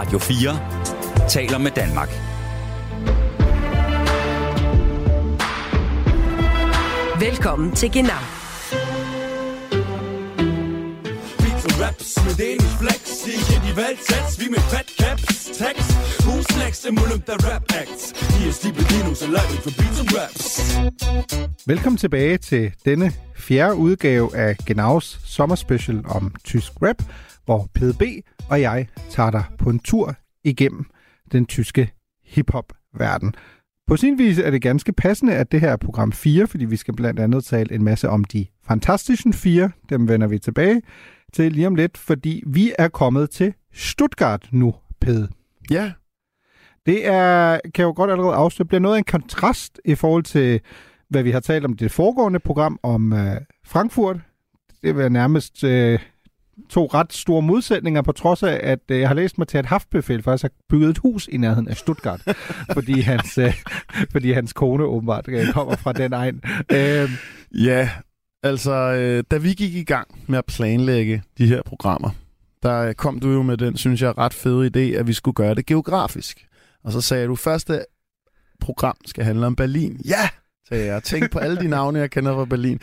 Radio 4 taler med Danmark. Velkommen til Genau. raps med danish flex Ikke de valgsats, vi med fat caps. Tax, husnacks, emulum der rap acts. De er stippe dino, så live for beats and raps. Velkommen tilbage til denne fjerde udgave af Genaus sommerspecial om tysk rap, hvor PDB og jeg tager dig på en tur igennem den tyske hiphop-verden. På sin vis er det ganske passende, at det her er program 4, fordi vi skal blandt andet tale en masse om de fantastiske fire. Dem vender vi tilbage til lige om lidt, fordi vi er kommet til Stuttgart nu, Pede. Ja. Det er, kan jeg jo godt allerede afsløre, bliver noget af en kontrast i forhold til, hvad vi har talt om det foregående program om øh, Frankfurt. Det vil nærmest øh, to ret store modsætninger, på trods af, at øh, jeg har læst mig til, at Haftbefæl faktisk har bygget et hus i nærheden af Stuttgart, fordi, hans, øh, fordi hans kone åbenbart øh, kommer fra den egen. Øh, Ja, altså, øh, da vi gik i gang med at planlægge de her programmer, der kom du jo med den, synes jeg, ret fede idé, at vi skulle gøre det geografisk. Og så sagde du, første program skal handle om Berlin. Ja, sagde jeg. Tænk på alle de navne, jeg kender fra Berlin.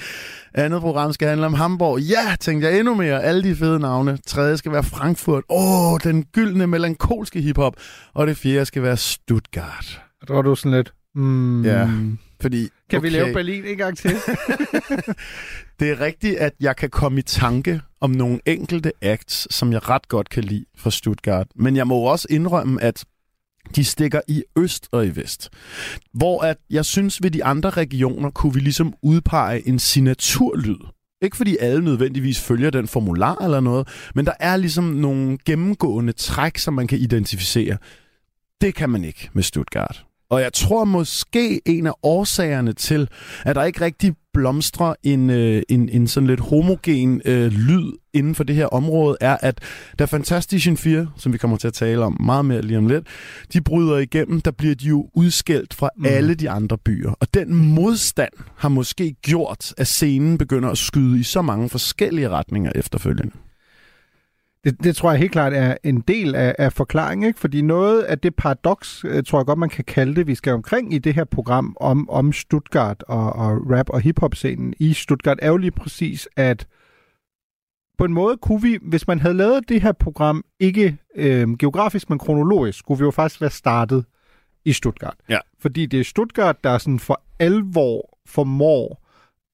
Andet program skal handle om Hamburg. Ja, tænkte jeg endnu mere. Alle de fede navne. Tredje skal være Frankfurt. Åh, oh, den gyldne melankolske hiphop. Og det fjerde skal være Stuttgart. der var du sådan lidt... Mm, Ja, Fordi, Kan vi lave Berlin en gang til? Det er rigtigt, at jeg kan komme i tanke om nogle enkelte acts, som jeg ret godt kan lide fra Stuttgart. Men jeg må også indrømme, at de stikker i øst og i vest. Hvor at jeg synes, ved de andre regioner kunne vi ligesom udpege en signaturlyd. Ikke fordi alle nødvendigvis følger den formular eller noget, men der er ligesom nogle gennemgående træk, som man kan identificere. Det kan man ikke med Stuttgart. Og jeg tror måske en af årsagerne til, at der ikke rigtig blomstrer en, øh, en, en sådan lidt homogen øh, lyd inden for det her område, er, at da Fantastic 4, som vi kommer til at tale om meget mere lige om lidt, de bryder igennem, der bliver de jo udskældt fra mm. alle de andre byer. Og den modstand har måske gjort, at scenen begynder at skyde i så mange forskellige retninger efterfølgende. Det, det tror jeg helt klart er en del af, af forklaringen, ikke? fordi noget af det paradoks, øh, tror jeg godt, man kan kalde det, vi skal omkring i det her program om, om Stuttgart og, og rap- og hip-hop-scenen i Stuttgart, er jo lige præcis, at på en måde kunne vi, hvis man havde lavet det her program ikke øh, geografisk, men kronologisk, skulle vi jo faktisk være startet i Stuttgart. Ja. Fordi det er Stuttgart, der sådan for alvor formår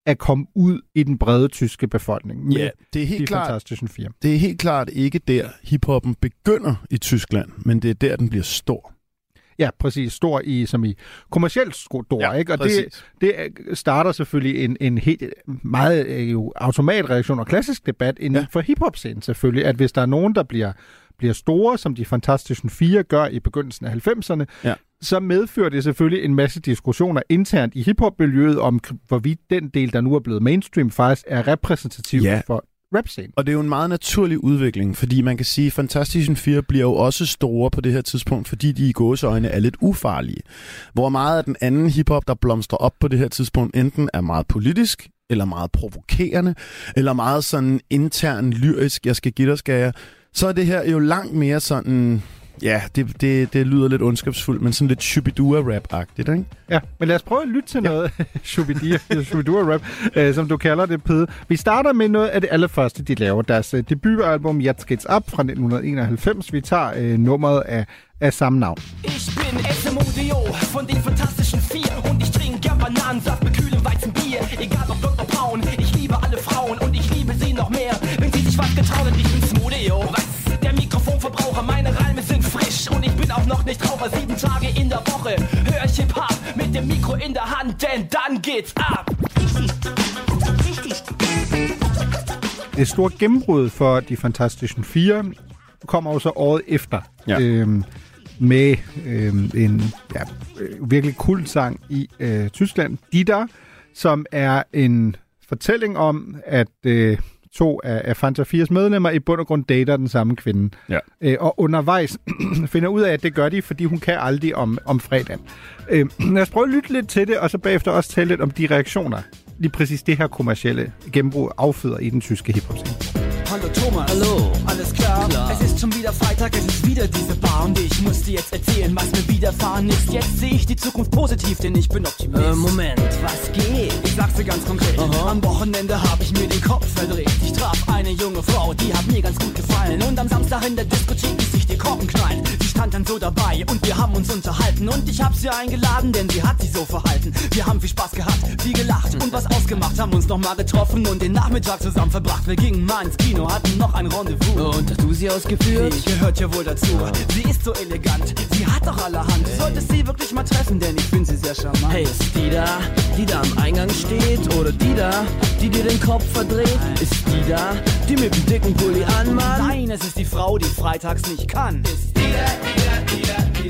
at komme ud i den brede tyske befolkning. med det er helt de klart, fantastiske fire. det er helt klart ikke der, hiphoppen begynder i Tyskland, men det er der, den bliver stor. Ja, præcis. Stor i, som i kommercielt stor, Ja, ikke? Og det, præcis. det starter selvfølgelig en, en helt meget øh, jo, automatreaktion og klassisk debat inden Ja. ja. for hiphop-scenen selvfølgelig, at hvis der er nogen, der bliver, bliver store, som de fantastiske fire gør i begyndelsen af 90'erne, Ja. Så medfører det selvfølgelig en masse diskussioner internt i hiphop-miljøet om, hvorvidt den del, der nu er blevet mainstream, faktisk er repræsentativ Ja. for rap-scenen. Og det er jo en meget naturlig udvikling, fordi man kan sige, at Fantastic 4 bliver jo også store på det her tidspunkt, fordi de i gåseøjne er lidt ufarlige. Hvor meget af den anden hiphop, der blomstrer op på det her tidspunkt, enten er meget politisk, eller meget provokerende, eller meget sådan intern lyrisk, jeg skal give dig, skal jeg, så er det her jo langt mere sådan, ja, det, det, det lyder lidt ondskabsfuldt, men sådan lidt Shubidua-rap-agtigt, ikke? Ja, men lad os prøve at lytte til Ja. noget Shubidua- Shubidua rap, øh, som du kalder det, Pede. Vi starter med noget af det allerførste, de laver. Deres øh, debutalbum Jetzt geht's ab fra 1991. Vi tager øh, nummeret af, af samme navn. Ich bin SMODO von den fantastischen vier und ich trinke gern Bananensaft mit kühlem Weizenbier. Egal ob blond oder braun, ich liebe alle Frauen und ich liebe sie noch mehr, wenn sie sich was getrauen und ich bin Smodeo. Was? Frisch und ich bin auch noch nicht Raucher. Sieben Tage in der Woche hör ich Hip-Hop mit dem Mikro in der Hand, denn dann geht's ab. Det store gennembrud for de fantastiske fire kommer jo så året efter. Ja. Øhm, med øhm, en ja, øh, virkelig kult sang i øh, Tyskland, Dieter, som er en fortælling om, at øh, to af, af Fanta 4's medlemmer i bund og grund dater den samme kvinde. Ja. Øh, og undervejs finder ud af, at det gør de, fordi hun kan aldrig om, om fredagen. Øh, lad os prøve at lytte lidt til det, og så bagefter også tale lidt om de reaktioner, lige præcis det her kommercielle gennembrud afføder i den tyske hiphop-scene. Hallo Thomas. Hallo. Alles klar? klar? Es wieder Freitag Freitag ist es wieder diese Bar und ich muss dir jetzt erzählen, was mir widerfahren ist. Jetzt sehe ich die Zukunft positiv, denn ich bin Optimist. Äh, Moment, was geht? Ich sag's dir ganz konkret. Am Wochenende hab ich mir den Kopf verdreht. Ich traf eine junge Frau, die hat mir ganz gut gefallen. Und am Samstag in der Diskothek dann so dabei und wir haben uns unterhalten. Und ich hab sie eingeladen, denn sie hat sich so verhalten. Wir haben viel Spaß gehabt, viel gelacht und was ausgemacht. Haben uns noch mal getroffen und den Nachmittag zusammen verbracht. Wir gingen mal ins Kino, hatten noch ein Rendezvous. Und hast du sie ausgeführt? Sie gehört ja wohl dazu. Sie ist so elegant, sie hat doch allerhand. Du solltest sie wirklich mal treffen, denn ich finde sie sehr charmant. Hey, ist die da, die da am Eingang steht? Oder die da, die dir den Kopf verdreht? Ist die da, die mit dem dicken Pulli anmalt? Nein, es ist die Frau, die freitags nicht kann. Ist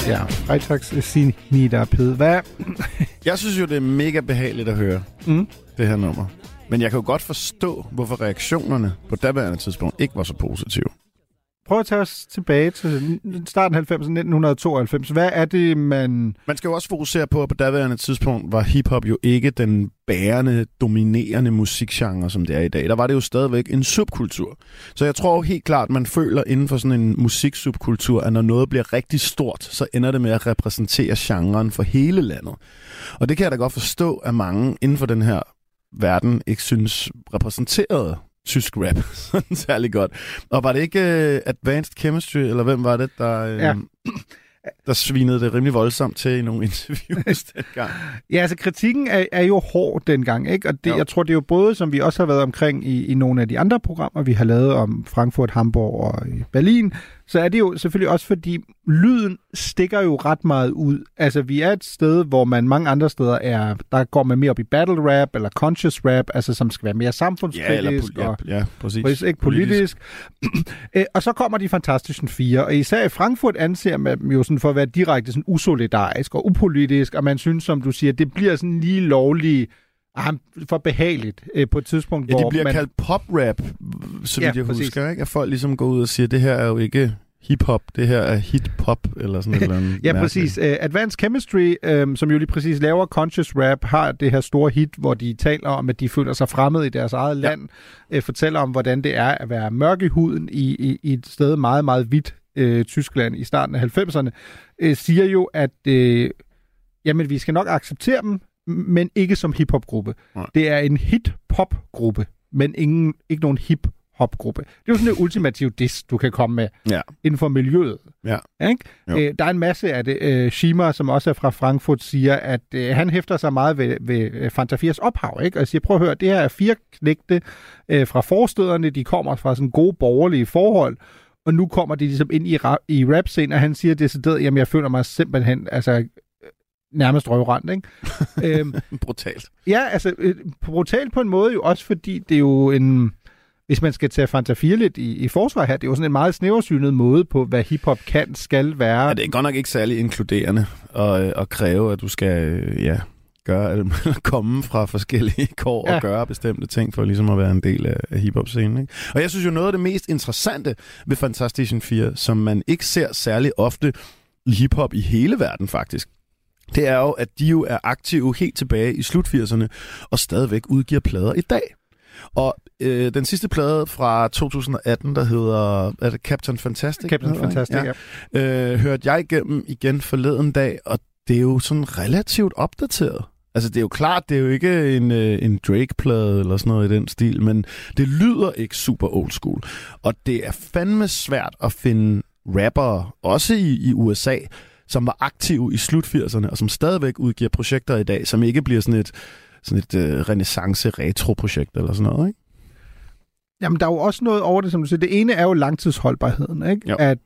Ja, freitags sin Nidapid. Hvad? Jeg synes jo, det er mega behageligt at høre, Mm. det her nummer. Men jeg kan jo godt forstå, hvorfor reaktionerne på daværende tidspunkt ikke var så positive. Prøv at tage os tilbage til starten af 90'erne, 1992. Hvad er det, man... Man skal jo også fokusere på, at på daværende tidspunkt var hiphop jo ikke den bærende, dominerende musikgenre, som det er i dag. Der var det jo stadigvæk en subkultur. Så jeg tror jo helt klart, man føler inden for sådan en musiksubkultur, at når noget bliver rigtig stort, så ender det med at repræsentere genren for hele landet. Og det kan jeg da godt forstå, at mange inden for den her verden ikke synes repræsenteret tysk rap sådan særlig godt. Og var det ikke uh, Advanced Chemistry, eller hvem var det, der, uh, Ja. der svinede det rimelig voldsomt til i nogle interviews dengang? Ja, altså kritikken er, er jo hård dengang, ikke? Og det, Jo. jeg tror, det er jo både, som vi også har været omkring i, i nogle af de andre programmer, vi har lavet om Frankfurt, Hamburg og Berlin, så er det jo selvfølgelig også, fordi lyden stikker jo ret meget ud. Altså, vi er et sted, hvor man mange andre steder er, der går man mere op i battle rap eller conscious rap, altså som skal være mere samfundskritisk. og, ja, ja, præcis. Præcis, ikke politisk. Øh, og så kommer de Fantastischen Fire, og især i Frankfurt anser man dem jo sådan for at være direkte sådan usolidarisk og upolitisk, og man synes, som du siger, det bliver sådan lige lovligt ah, for behageligt øh, på et tidspunkt, Ja, hvor de bliver man... kaldt pop-rap, så vidt Ja, jeg præcis. husker, ikke? At folk ligesom går ud og siger, det her er jo ikke hip-hop, det her er hit-pop, eller sådan et eller andet. Ja, mærkeligt. præcis. Uh, Advanced Chemistry, um, som jo lige præcis laver conscious rap, har det her store hit, hvor de taler om, at de føler sig fremmed i deres eget Ja. land. Uh, fortæller om, hvordan det er at være mørk i huden i, i, i et sted meget, meget hvidt uh, Tyskland i starten af 90'erne. Uh, siger jo, at uh, jamen, vi skal nok acceptere dem, men ikke som hiphop-gruppe. Det er en hit-pop-gruppe, men ingen, ikke nogen hip-hop-gruppe. Det er jo sådan en ultimativ diss, du kan komme med Ja. inden for miljøet. Ja. Ikke? Øh, der er en masse af det. Øh, Schima, som også er fra Frankfurt, siger, at øh, han hæfter sig meget ved, ved øh, Fanta 4's ophav. Ikke? Og siger, prøv at høre, det her er fire knægte øh, fra forstøderne. De kommer fra sådan gode borgerlige forhold. Og nu kommer de ligesom ind i, ra- i rap-scenen, og han siger decideret, jamen jeg føler mig simpelthen altså, nærmest røvrendt. Ikke? øhm, Brutalt. Ja, altså øh, brutalt på en måde jo også, fordi det er jo en... Hvis man skal tage Fanta 4 lidt i, i forsvar her, det er jo sådan en meget snæversynet måde på, hvad hiphop kan, skal være. Ja, det er godt nok ikke særlig inkluderende at, øh, at kræve, at du skal øh, ja, gøre, alt- komme fra forskellige kår Ja. og gøre bestemte ting for ligesom at være en del af, af hiphop-scenen. Ikke? Og jeg synes jo, noget af det mest interessante ved Fantastic 4, som man ikke ser særlig ofte i hiphop i hele verden faktisk, det er jo, at de jo er aktive helt tilbage i slut 80'erne og stadigvæk udgiver plader i dag. Og øh, den sidste plade fra 2018, der hedder er det Captain Fantastic? Captain? Fantastic, Ja ja. øh, hørte jeg igennem igen forleden dag, og det er jo sådan relativt opdateret. Altså, det er jo klart, det er jo ikke en, øh, en Drake-plade eller sådan noget i den stil, men det lyder ikke super old school. Og det er fandme svært at finde rappere, også i, i USA, som var aktive i slut 80'erne, og som stadigvæk udgiver projekter i dag, som ikke bliver sådan et, sådan et øh, renaissance-retro-projekt eller sådan noget, ikke? Jamen, der er jo også noget over det, som du siger. Det ene er jo langtidsholdbarheden, ikke? Jo. At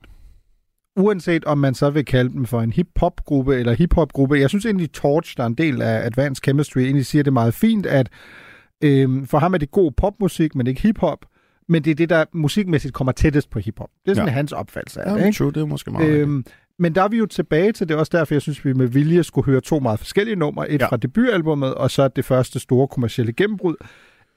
uanset om man så vil kalde dem for en hip-hop-gruppe eller hip-hop-gruppe, jeg synes egentlig Torch, der er en del af Advanced Chemistry, egentlig siger det meget fint, at øhm, for ham er det god popmusik, men ikke hip-hop, men det er det, der musikmæssigt kommer tættest på hip-hop. Det er sådan Ja. hans opfattelse af Ja, det, ikke? true, det er måske meget Øhm, men der er vi jo tilbage til det, er også derfor, jeg synes, vi med vilje skulle høre to meget forskellige numre. Et Ja. fra debutalbummet, og så det første store kommercielle gennembrud,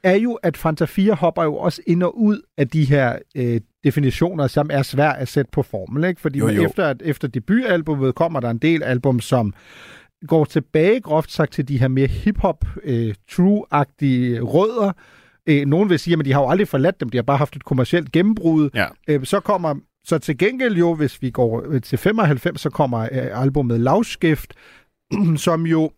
er jo, at Fanta 4 hopper jo også ind og ud af de her øh, definitioner, som er svært at sætte på formel. Ikke? Fordi jo. jo. Efter, at, efter debutalbummet kommer der en del album, som går tilbage groft sagt til de her mere hip-hop, øh, true-agtige rødder. Øh, nogen vil sige, at de har jo aldrig forladt dem, de har bare haft et kommercielt gennembrud. Ja. Øh, så kommer så til gengæld jo, hvis vi går øh, til 95, så kommer øh, albumet Lavskift, som jo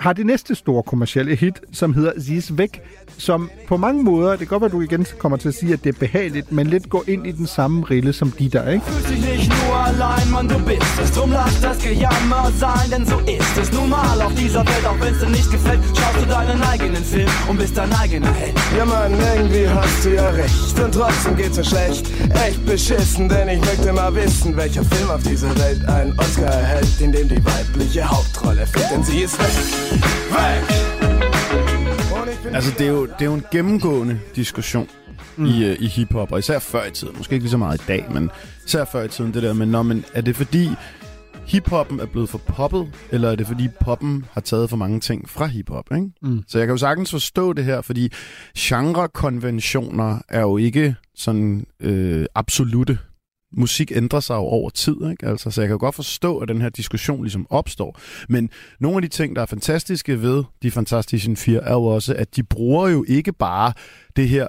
har det næste store kommercielle hit, som hedder Zis Væk, som på mange måder, det kan godt være, du igen kommer til at sige, at det er behageligt, men lidt går ind i den samme rille som de der, ikke? Fühlst dich nicht nur allein, Mann, du bist es. Drum lass das Gejammer sein, denn so ist es nun mal auf dieser Welt. Auch wenn's dir nicht gefällt, schaust du da deinen eigenen Film und bist dein eigener Held. Ja Mann, irgendwie hast du ja recht Und trotzdem geht's mir schlecht Echt beschissen, denn ich möchte mal wissen Welcher Film auf dieser Welt einen Oscar erhält In dem die weibliche Hauptrolle fehlt Denn sie ist weg Weg Altså, det er jo, det er jo en gennemgående diskussion mm. i, uh, i hiphop, og især før i tiden. Måske ikke lige så meget i dag, men især før i tiden, det der med, når man, er det fordi hiphoppen er blevet for poppet, eller er det fordi poppen har taget for mange ting fra hiphop, ikke? Mm. Så jeg kan jo sagtens forstå det her, fordi genrekonventioner er jo ikke sådan øh, absolute. Musik ændrer sig jo over tid, ikke? Altså, så jeg kan jo godt forstå, at den her diskussion ligesom opstår. Men nogle af de ting, der er fantastiske ved de Fantastiske Fire, er jo også, at de bruger jo ikke bare det her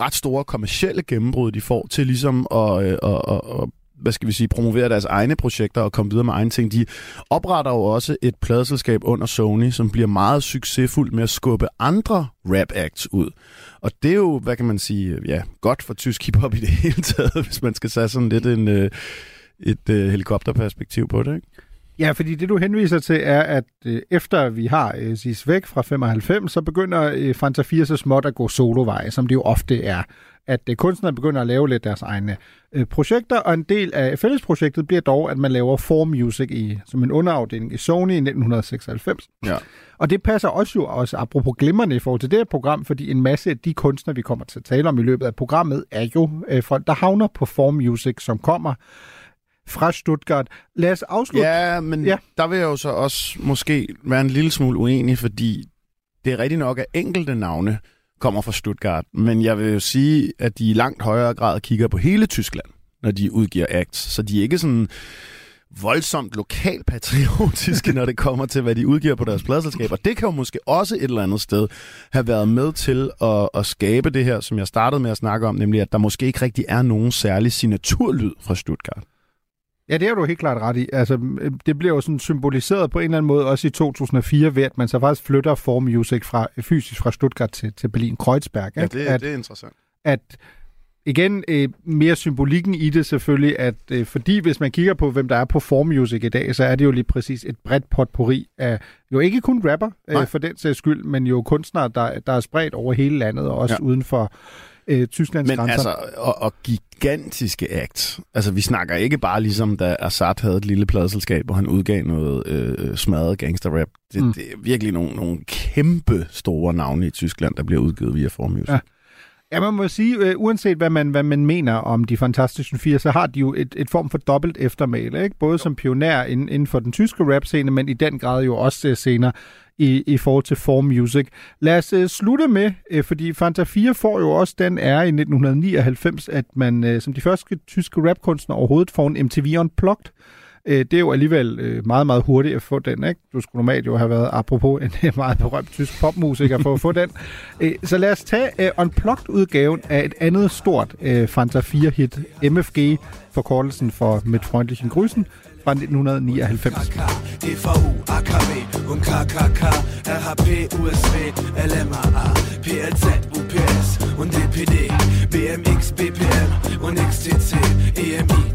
ret store kommercielle gennembrud, de får til ligesom at, øh, at, at, at hvad skal vi sige, promovere deres egne projekter og komme videre med egne ting. De opretter jo også et pladeselskab under Sony, som bliver meget succesfuldt med at skubbe andre rap acts ud. Og det er jo, hvad kan man sige, ja, godt for tysk hiphop i det hele taget, hvis man skal sætte sådan lidt en, øh, et øh, helikopterperspektiv på det, ikke? Ja, fordi det du henviser til er, at øh, efter vi har øh, Sis væk fra 95, så begynder øh, Fanta 4 så småt at gå soloveje, som det jo ofte er. At øh, kunstnere begynder at lave lidt deres egne øh, projekter, og en del af fællesprojektet bliver dog, at man laver Form Music i, som en underafdeling i Sony i 1996. Ja. Og det passer også jo også, apropos glimrende i forhold til det her program, fordi en masse af de kunstnere, vi kommer til at tale om i løbet af programmet, er jo øh, folk, der havner på Form Music, som kommer fra Stuttgart. Lad os afslutte. Ja, men Ja. der vil jeg jo så også måske være en lille smule uenig, fordi det er rigtigt nok, at enkelte navne kommer fra Stuttgart, men jeg vil jo sige, at de i langt højere grad kigger på hele Tyskland, når de udgiver acts, så de er ikke sådan voldsomt lokalpatriotiske, når det kommer til, hvad de udgiver på deres pladselskab. Og det kan jo måske også et eller andet sted have været med til at, at skabe det her, som jeg startede med at snakke om, nemlig at der måske ikke rigtig er nogen særlig signaturlyd fra Stuttgart. Ja, det har du helt klart ret i. Altså, øh, det bliver jo sådan symboliseret på en eller anden måde også i 2004 ved, at man så faktisk flytter Form Music fra, fysisk fra Stuttgart til, til Berlin-Kreuzberg. Ja, det, at, det er interessant. at igen, øh, mere symbolikken i det selvfølgelig, at øh, fordi hvis man kigger på, hvem der er på Form Music i dag, så er det jo lige præcis et bredt potpourri af jo ikke kun rapper Nej. for den sags skyld, men jo kunstnere, der, der er spredt over hele landet og også. Ja. uden for øh, Tysklands Men grænser. altså, og, og gigantiske act. Altså, vi snakker ikke bare ligesom, da Assad havde et lille pladeselskab, hvor han udgav noget øh, smadret gangsterrap. Det, Mm. det er virkelig nogle, nogle kæmpe store navne i Tyskland, der bliver udgivet via Formuse. Ja. Ja. Man må sige, øh, uanset hvad man, hvad man mener om de fantastiske fire, så har de jo et, et form for dobbelt eftermæle, ikke? Både som pioner inden, inden for den tyske rap-scene, men i den grad jo også øh, senere i, i forhold til form music. Lad os øh, slutte med, øh, fordi Fanta 4 får jo også den ære i 1999, at man øh, som de første tyske rapkunstnere overhovedet får en MTV Unplugged. Øh, det er jo alligevel øh, meget, meget hurtigt at få den. Ikke? Du skulle normalt jo have været, apropos en meget berømt tysk popmusiker, for at få den. Øh, så lad os tage øh, Unplugged-udgaven af et andet stort øh, Fanta 4-hit, MFG, forkortelsen for Mit Freundlichen Grüßen, fra 1999. DVU, AKW und KKK, RHP, USW, LMAA, PLZ, UPS und DPD, BMX, BPM und XTC, EMI,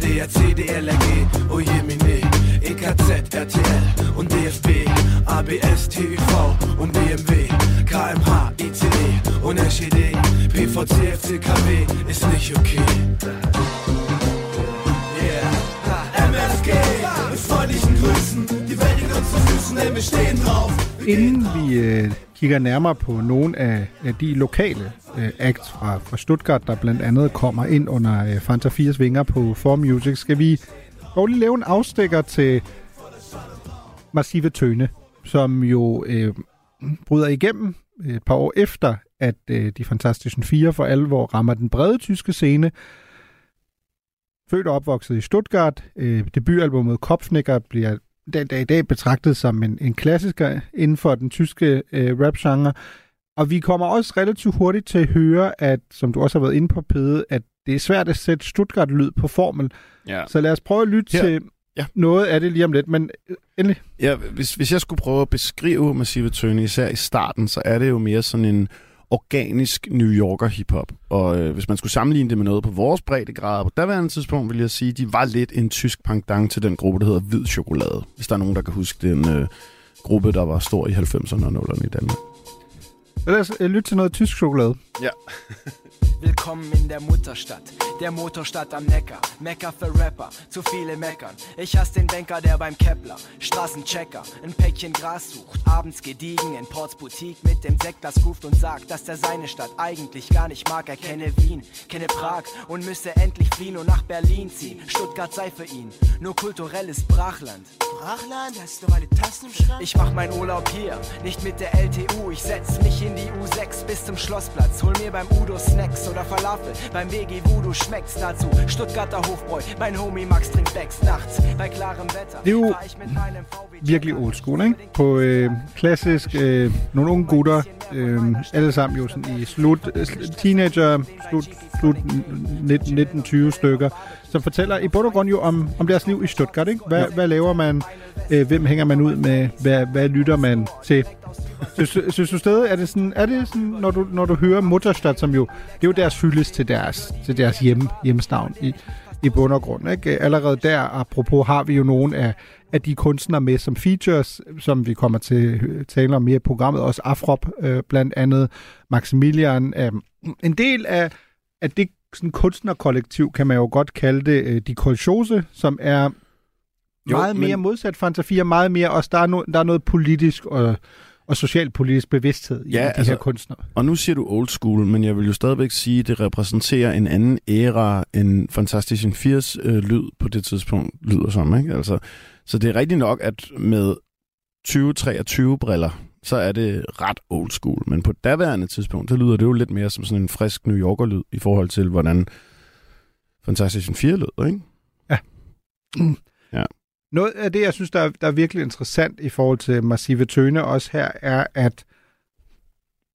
ADAC, DLRG, Ojemine, EKZ, RTL und DFB, ABS, TÜV und BMW, KMH, ICE und SED, PVC, FCKW, ist nicht okay. Yeah. MFG mit freundlichen Grüßen. Die Welt liegt uns zu Füßen, denn wir stehen drauf. Vi øh, kigger nærmere på nogle af, af de lokale øh, acts fra, fra Stuttgart, der blandt andet kommer ind under øh, Fanta 4's vinger på Form Music, skal vi dog lige lave en afstikker til Massive Tøne, som jo øh, bryder igennem øh, et par år efter, at øh, de fantastiske fire for alvor rammer den brede tyske scene. Født og opvokset i Stuttgart. Øh, debutalbummet Kopfnicker bliver den dag i dag betragtet som en, en klassiker inden for den tyske øh, rapgenre. Og vi kommer også relativt hurtigt til at høre, at, som du også har været inde på, Pede, at det er svært at sætte Stuttgart-lyd på formel. Ja. Så lad os prøve at lytte Her. til Ja. noget af det lige om lidt. Men øh, endelig. Ja, hvis, hvis jeg skulle prøve at beskrive Massive Tøne, især i starten, så er det jo mere sådan en organisk New Yorker hiphop. Og øh, hvis man skulle sammenligne det med noget på vores breddegrad, på daværende tidspunkt, vil jeg sige, de var lidt en tysk pangdang til den gruppe, der hedder Hvid Chokolade. Hvis der er nogen, der kan huske den øh, gruppe, der var stor i 90'erne og 0'erne i Danmark. Lad os øh, lytte til noget tysk chokolade. Ja. Willkommen in der Mutterstadt, der Motorstadt am Neckar. Mecker für Rapper, zu viele meckern. Ich hasse den Banker, der beim Kepler, Straßenchecker, ein Päckchen Gras sucht. Abends gediegen in Ports Boutique mit dem Sektglas ruft und sagt, dass er seine Stadt eigentlich gar nicht mag. Er kenne Wien, kenne Prag und müsse endlich fliehen und nach Berlin ziehen. Stuttgart sei für ihn nur kulturelles Brachland. Brachland, hast du meine Tassen im Schrank? Ich mach meinen Urlaub hier, nicht mit der LTU. Ich setz mich in die U6 bis zum Schlossplatz. Hol mir beim Udo Snacks oder Falafel. Beim Vegi Voodoo schmeckt's dazu. Stuttgarter Hofbräu, mein Homie Max trinkt Becks nachts. Bei klarem Wetter Det er jo virkelig old school, ikke? På øh, klassisk, øh, nogle unge gutter, øh, alle sammen jo sådan i slut, øh, teenager, slut, slut 19-20 stykker, som fortæller i bund og grund jo om, om deres liv i Stuttgart, ikke? Hvad, hvad laver man? Øh, hvem hænger man ud med? Hvad, hvad lytter man til? Synes, synes du stadig, er det sådan, er det sådan når, du, når du hører Mutterstadt, som jo, det er jo deres hyldes til deres, til deres hjem, hjemstavn i, i bund og grund. Ikke? Allerede der, apropos, har vi jo nogle af, af de kunstnere med som features, som vi kommer til at tale om mere i programmet. Også Afrop, øh, blandt andet Maximilian. Øh, en del af, af det sådan kunstnerkollektiv, kan man jo godt kalde det, øh, de kolchose, som er Jo, meget men- mere modsat Fanta 4, meget mere også, der er, no, der er noget politisk og, og socialpolitisk bevidsthed i Ja, de altså- her kunstnere. Og nu siger du old school, men jeg vil jo stadigvæk sige, at det repræsenterer en anden æra end Fantastic 80 øh, lyd på det tidspunkt lyder som. Ikke? Altså, så det er rigtigt nok, at med 2023-briller, så er det ret old school. Men på daværende tidspunkt, der lyder det jo lidt mere som sådan en frisk New Yorker-lyd i forhold til, hvordan Fantastic 4 lød, ikke? Noget af det, jeg synes, der er, der er virkelig interessant i forhold til Massive Tøne også her, er, at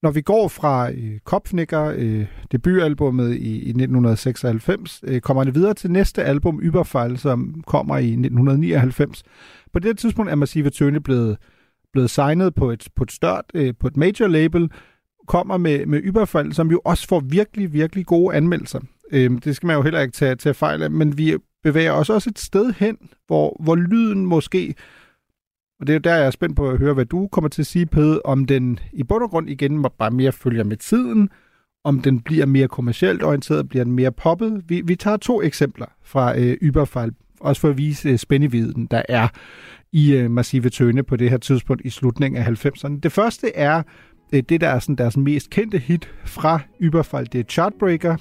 når vi går fra øh, Kopfnicker, øh, debutalbummet i, i 1996, øh, kommer det videre til næste album, Überfall, som kommer i 1999. På det tidspunkt er Massive Tøne blevet, blevet signet på et, på et størt, øh, på et major label, kommer med, med Yberfald, som jo også får virkelig, virkelig gode anmeldelser. Øh, det skal man jo heller ikke tage, tage fejl af, men vi bevæger os også et sted hen, hvor, hvor lyden måske, og det er jo der, jeg er spændt på at høre, hvad du kommer til at sige, Pede, om den i bund og grund igen må bare mere følger med tiden, om den bliver mere kommercielt orienteret, bliver den mere poppet. Vi, vi tager to eksempler fra øh, Überfall, også for at vise øh, spændeviden, der er i øh, Massive Tøne på det her tidspunkt i slutningen af 90'erne. Det første er øh, det, der er sådan deres mest kendte hit fra Überfall, det er Chartbreaker,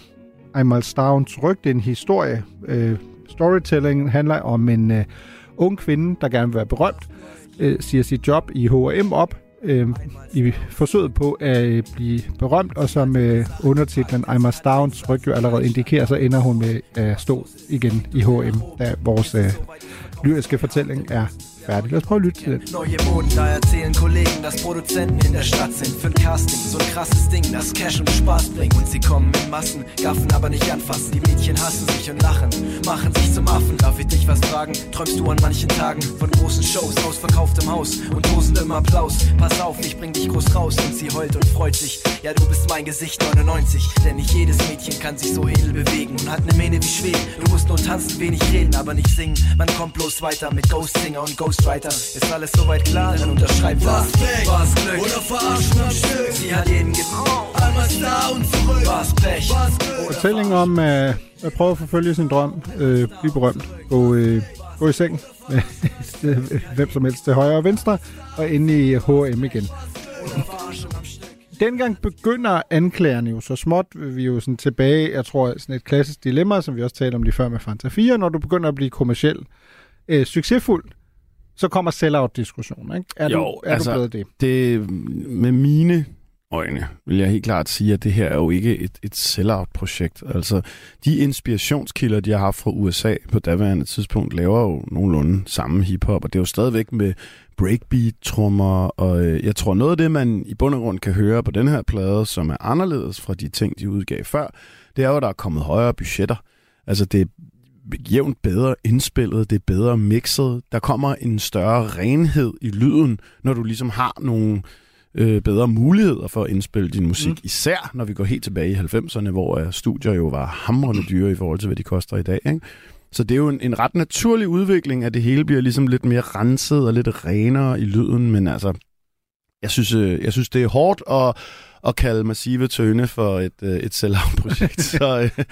Einmal Stavns ryg, det er en historie. Øh, storytelling handler om en øh, ung kvinde, der gerne vil være berømt, øh, siger sit job i H&M op, øh, i forsøget på at øh, blive berømt, og som øh, undertitlen Einmal Stavns ryg jo allerede indikerer, så ender hun med at stå igen i H&M, da vores øh, lyriske fortælling er færdig. Lad os prøve at lytte til den. Neue Moden, da erzählen Kollegen, dass Produzenten in der Stadt sind für Casting. So ein krasses Ding, das Cash und Spaß bringt. Und sie kommen in Massen, gaffen aber nicht anfassen. Die Mädchen hassen sich und lachen, machen sich zum Affen. Darf ich dich was fragen? Träumst du an manchen Tagen von großen Shows, ausverkauftem Haus und tosendem Applaus? Pass auf, ich bring dich groß raus. Und sie heult und freut sich. Ja, du bist mein Gesicht 99. Denn nicht jedes Mädchen kann sich so edel bewegen und hat eine Mähne wie Schweden. Du musst nur tanzen, wenig reden, aber nicht singen. Man kommt bloß weiter mit Ghost Singer und Ghostwriter. Ist alles soweit klar, dann unterschreib was. Was Glück Oder verarschen am Stück. Sie hat jeden gebraucht. Einmal da und zurück. Was Pech. Was Glück. Fortælling om øh, at prøve at forfølge sin drøm, øh, blive berømt, gå, øh, gå i seng med hvem som helst til højre og venstre, og inde i H&M igen. Dengang begynder anklagerne jo så småt, vi er jo sådan tilbage, jeg tror, sådan et klassisk dilemma, som vi også talte om lige før med Fanta 4, når du begynder at blive kommerciel øh, succesfuld, så kommer sell-out-diskussionen, ikke? Er, Jo, du, er altså- du blevet det? det, med mine øjne, vil jeg helt klart sige, at det her er jo ikke et, et sell-out-projekt. Altså, de inspirationskilder, de har haft fra USA på daværende tidspunkt, laver jo nogenlunde samme hiphop, og det er jo stadigvæk med breakbeat-trummer, og øh, jeg tror noget af det, man i bund og grund kan høre på den her plade, som er anderledes fra de ting, de udgav før, det er jo, at der er kommet højere budgetter. Altså det er jævnt bedre indspillet, det er bedre mixet, der kommer en større renhed i lyden, når du ligesom har nogle øh, bedre muligheder for at indspille din musik. Mm. Især når vi går helt tilbage i 90'erne, hvor øh, studier jo var hamrende dyre i forhold til, hvad de koster i dag. Ikke? Så det er jo en, en ret naturlig udvikling, at det hele bliver ligesom lidt mere renset og lidt renere i lyden, men altså, jeg synes, øh, jeg synes det er hårdt at, at kalde Massive Tøne for et, øh, et sellout-projekt. så, øh.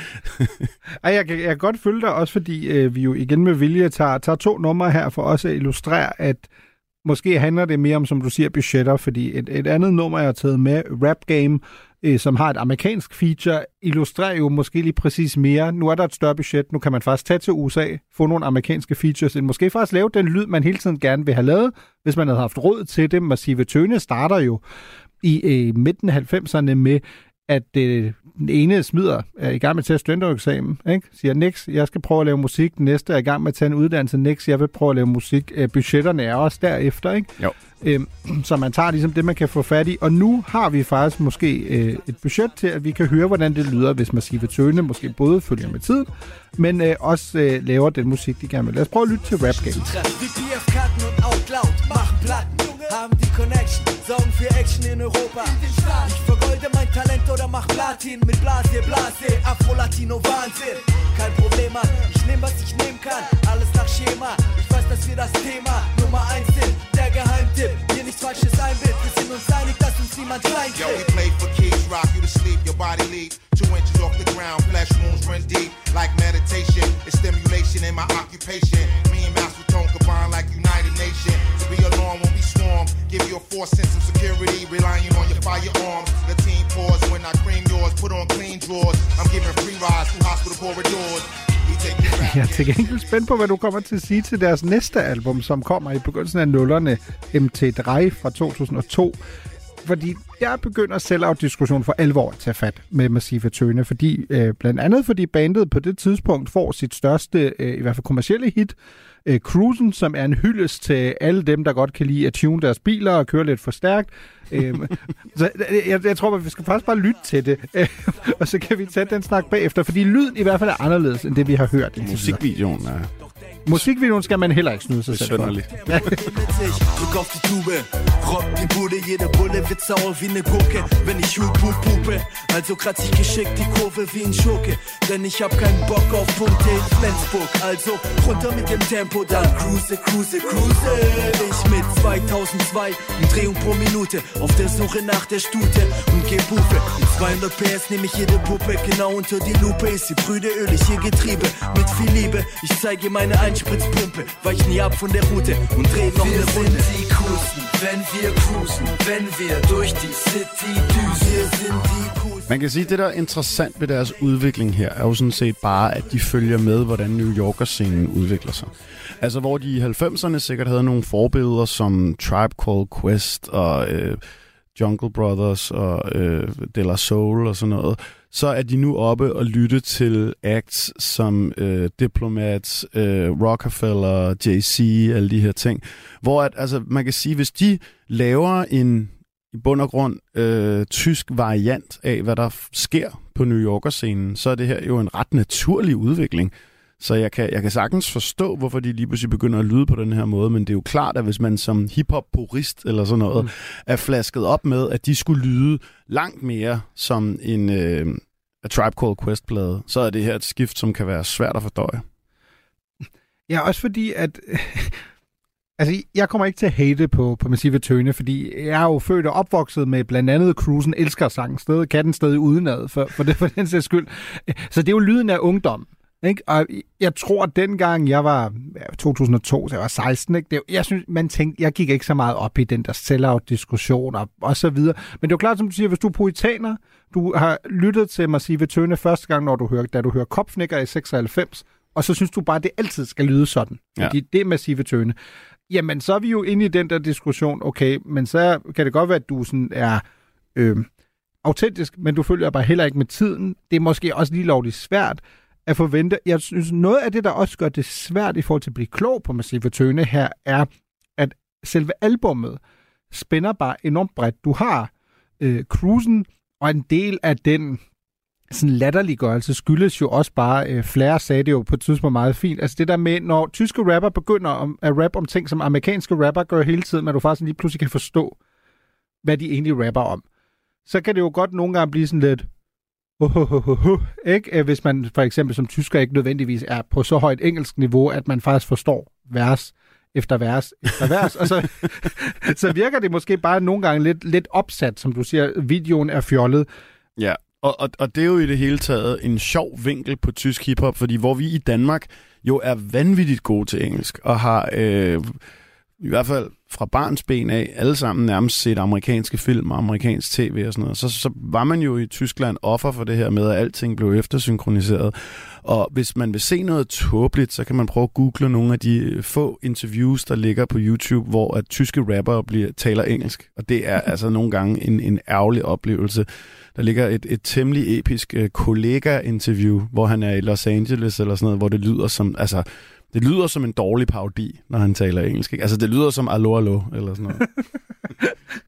Ej, jeg, kan, jeg kan godt følge dig, også fordi øh, vi jo igen med vilje tager, tager to numre her for også at illustrere, at måske handler det mere om, som du siger, budgetter, fordi et, et andet nummer, jeg har taget med, Rap Game, øh, som har et amerikansk feature, illustrerer jo måske lige præcis mere. Nu er der et større budget, nu kan man faktisk tage til USA, få nogle amerikanske features, end måske faktisk lave den lyd, man hele tiden gerne vil have lavet, hvis man havde haft råd til det. Massive Tøne starter jo i øh, midten af 90'erne med, at øh, den ene smider er i gang med at tage studentereksamen, ikke? siger, Nix, jeg skal prøve at lave musik, den næste er i gang med at tage en uddannelse, Nix, jeg vil prøve at lave musik. Øh, budgetterne er også derefter, ikke? Jo. Øhm, så man tager ligesom det, man kan få fat i. Og nu har vi faktisk måske øh, et budget til, at vi kan høre, hvordan det lyder, hvis Massive Tøne måske både følger med tiden, men øh, også øh, laver den musik, de gerne vil. Lad os prøve at lytte til Rap Game. haben die Connection, sorgen für Action in Europa. Ich vergolde mein Talent oder mach Platin mit Blase, Blase, Afro-Latino, Wahnsinn. Kein Problem, Mann, ich nehm, was ich nehmen kann, alles nach Schema. Ich weiß, dass wir das Thema Nummer eins sind, der Geheimtipp. Hier nichts Falsches einbild, wir sind uns einig, dass uns niemand klein Yo, we play for keys, rock you to sleep, your body leave two inches off the ground, flesh wounds run deep, like meditation. It's stimulation in my occupation. Me and Master Tone combine like United Nation. To be alone when we swarm, give you a force sense of security, relying on your firearms. Your team clean pores. when I cream yours, put on clean drawers. I'm giving free rides through hospital corridors. Jeg er til gengæld spændt på, hvad du kommer til at sige til deres næste album, som kommer i begyndelsen af nullerne, MT3 fra 2002. Fordi der begynder sellout-diskussionen for alvor at tage fat med Massive Tøne, fordi, øh, blandt andet fordi bandet på det tidspunkt får sit største, øh, i hvert fald kommercielle hit, øh, Cruisen, som er en hyldest til alle dem, der godt kan lide at tune deres biler og køre lidt for stærkt. Øhm, øh, så jeg, jeg tror, at vi skal faktisk bare lytte til det, og så kan vi tage den snak bagefter, fordi lyden i hvert fald er anderledes, end det vi har hørt. Musikvideoen er Musikvideoen skal man heller ikke snyde sig selv for. Drück auf die Tube, rock die Bude, jede Bulle wird sauer wie ne Gurke, wenn ich Hut pup pupe. Also kratz ich geschickt die Kurve wie ein Schurke, denn ich hab keinen Bock auf Punkte in Flensburg. Also runter mit dem Tempo, dann cruise, cruise, cruise. Ich mit 2002, eine Drehung pro Minute, auf der Suche nach der Stute und geh Pufe. Mit 200 PS nehme ich jede Puppe genau unter die Lupe. Ist sie brüdeölig, ihr Getriebe mit viel Liebe. Ich zeige meine Einspritzpumpe, weich nie ab von der Route und dreh noch Wir eine sind Runde. die Coolsten, wenn wir cruisen, wenn wir durch die City düsen. Wir sind die coolsten. Man kan sige, at det, der er interessant ved deres udvikling her, er jo sådan set bare, at de følger med, hvordan New Yorker-scenen udvikler sig. Altså, hvor de i 90'erne sikkert havde nogle forbilleder som Tribe Called Quest og øh, Jungle Brothers og øh, De La Soul og sådan noget, så er de nu oppe og lytte til acts som øh, Diplomat, øh, Rockefeller, JC, alle de her ting. Hvor at, altså, man kan sige, hvis de laver en i bund og grund øh, tysk variant af, hvad der sker på New Yorker-scenen, så er det her jo en ret naturlig udvikling. Så jeg kan, jeg kan sagtens forstå, hvorfor de lige pludselig begynder at lyde på den her måde, men det er jo klart, at hvis man som hiphop-purist eller sådan noget, mm. er flasket op med, at de skulle lyde langt mere som en øh, A Tribe Called Quest-plade, så er det her et skift, som kan være svært at fordøje. Ja, også fordi, at... altså, jeg kommer ikke til at hate på, på Massive Tøne, fordi jeg er jo født og opvokset med blandt andet Cruisen elsker sangen stadig, kan den stadig udenad, for, for, det, for den sags skyld. Så det er jo lyden af ungdom. Ikke? Og jeg tror, at dengang jeg var ja, 2002, så jeg var 16, ikke? Det, jeg synes, man tænkte, jeg gik ikke så meget op i den der sellout-diskussion og, og så videre. Men det er jo klart, som du siger, hvis du er puritaner, du har lyttet til Massive Tøne første gang, når du hører, da du hører Kopfnikker i 96, og så synes du bare, at det altid skal lyde sådan. Ja. Fordi det er Massive Tøne. Jamen, så er vi jo inde i den der diskussion, okay, men så kan det godt være, at du sådan er øh, autentisk, men du følger bare heller ikke med tiden. Det er måske også lige lovligt svært at forvente. Jeg synes, noget af det, der også gør det svært i forhold til at blive klog på Massive Tøne her, er, at selve albummet spænder bare enormt bredt. Du har øh, Cruisen, og en del af den sådan latterliggørelse skyldes jo også bare, øh, Flair sagde det jo på et tidspunkt meget fint, altså det der med, når tyske rapper begynder om, at rappe om ting, som amerikanske rapper gør hele tiden, men du faktisk lige pludselig kan forstå, hvad de egentlig rapper om, så kan det jo godt nogle gange blive sådan lidt, uh, uh, uh, uh, ikke? Øh, hvis man for eksempel som tysker ikke nødvendigvis er på så højt engelsk niveau, at man faktisk forstår vers efter vers efter vers, og så, så virker det måske bare nogle gange lidt, lidt opsat, som du siger, videoen er fjollet. Ja, og, og, og det er jo i det hele taget en sjov vinkel på tysk hiphop, fordi hvor vi i Danmark jo er vanvittigt gode til engelsk, og har øh, i hvert fald fra barns ben af alle sammen nærmest set amerikanske film og amerikansk tv og sådan noget, så, så var man jo i Tyskland offer for det her med, at alting blev eftersynkroniseret. Og hvis man vil se noget tåbeligt, så kan man prøve at google nogle af de få interviews, der ligger på YouTube, hvor at tyske rappere bliver, taler engelsk. Og det er altså nogle gange en, en ærgerlig oplevelse. Der ligger et, et temmelig episk øh, kollega-interview, hvor han er i Los Angeles eller sådan noget, hvor det lyder som, altså, det lyder som en dårlig parodi, når han taler engelsk. Ikke? Altså, det lyder som allo, allo, eller sådan noget.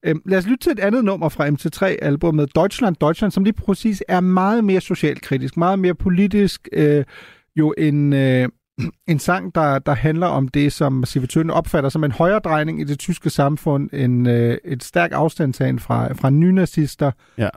Øhm, lad os lytte til et andet nummer fra MT3-albummet, Deutschland, Deutschland, som lige præcis er meget mere socialkritisk, meget mere politisk. Øh, jo en, øh, en sang, der, der handler om det, som Massive Tønde opfatter som en højere drejning i det tyske samfund, en, øh, et stærk afstandtagen fra, fra nynazister. Ja.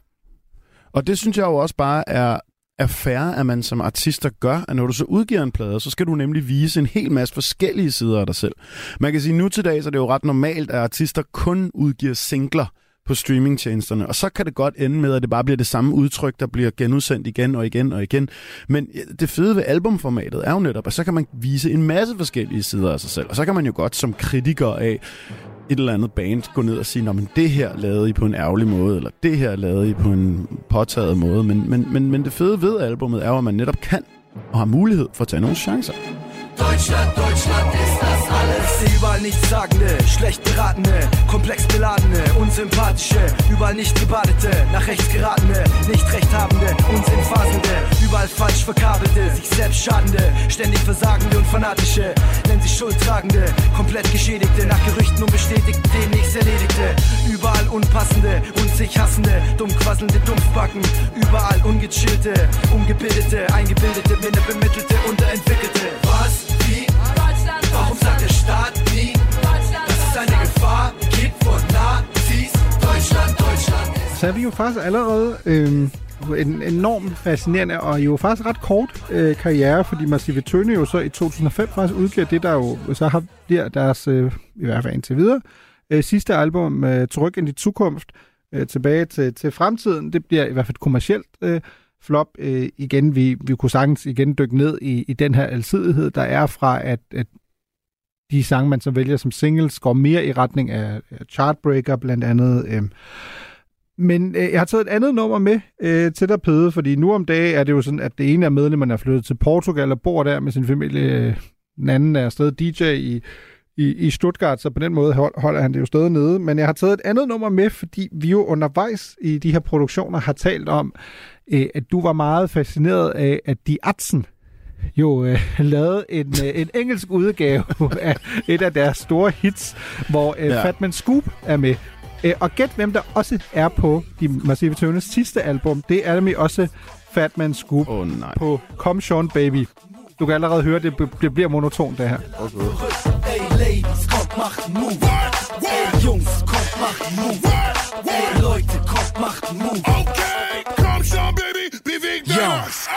Og det synes jeg jo også bare er, er fair, at man som artister gør, at når du så udgiver en plade, så skal du nemlig vise en hel masse forskellige sider af dig selv. Man kan sige, nu til dag, så er det jo ret normalt, at artister kun udgiver singler på streamingtjenesterne, og så kan det godt ende med, at det bare bliver det samme udtryk, der bliver genudsendt igen og igen og igen. Men det fede ved albumformatet er jo netop, at så kan man vise en masse forskellige sider af sig selv, og så kan man jo godt som kritiker af et eller andet band gå ned og sige, men det her lavede I på en ærgerlig måde, eller det her lavede I på en påtaget måde. Men, men, men, men det fede ved albumet er jo, at man netop kan og har mulighed for at tage nogle chancer. Deutschland, Deutschland ist das alles. Überall nichtssagende, schlecht beratene, komplex beladene, unsympathische, überall nicht gebadete, nach rechts geratene, nicht rechthabende, unsinnfasende, überall falsch verkabelte, sich selbst schadende, ständig versagende und fanatische, nennen sich Schuldtragende, komplett geschädigte, nach Gerüchten unbestätigt, denen nichts erledigte, überall unpassende und sich hassende, dumm Dumpfbacken, überall ungechillte, ungebildete, eingebildete, minder bemittelte, unterentwickelte. Was? Wie? Sagt der Staat nie, dass es eine Gefahr gibt vor Nazis? Deutschland, Deutschland. Så er vi jo faktisk allerede øh, en enormt fascinerende og jo faktisk ret kort øh, karriere, fordi Massive Tønne jo så i 2005 faktisk udgiver det, der jo så har, der deres, øh, i hvert fald indtil videre, øh, sidste album, øh, Tryk ind i Zukunft, øh, tilbage til, til fremtiden. Det bliver i hvert fald et kommercielt øh, flop. Øh, igen, vi, vi kunne sagtens igen dykke ned i, i den her alsidighed, der er fra, at, at de sange, man så vælger som singles, går mere i retning af Chartbreaker blandt andet. Øh. Men øh, jeg har taget et andet nummer med øh, til dig, Pede, fordi nu om dagen er det jo sådan, at det ene af medlemmerne er flyttet til Portugal og bor der med sin familie. Den anden er stadig DJ i, i, i Stuttgart, så på den måde hold- holder han det jo stadig nede. Men jeg har taget et andet nummer med, fordi vi jo undervejs i de her produktioner har talt om, øh, at du var meget fascineret af, at de Atsen jo øh, lavede en, øh, en engelsk udgave af et af deres store hits, hvor øh, Ja. Fatman Scoop er med. Øh, og gæt hvem der også er på de Massive Tønes sidste album. Det er nemlig også Fatman Scoop oh, nej. på Come Sean Baby. Du kan allerede høre, det, det bliver monotont det her. Ladies, Move. Jungs, Move. Leute, Move. Okay, komm schon, Baby, beweg das.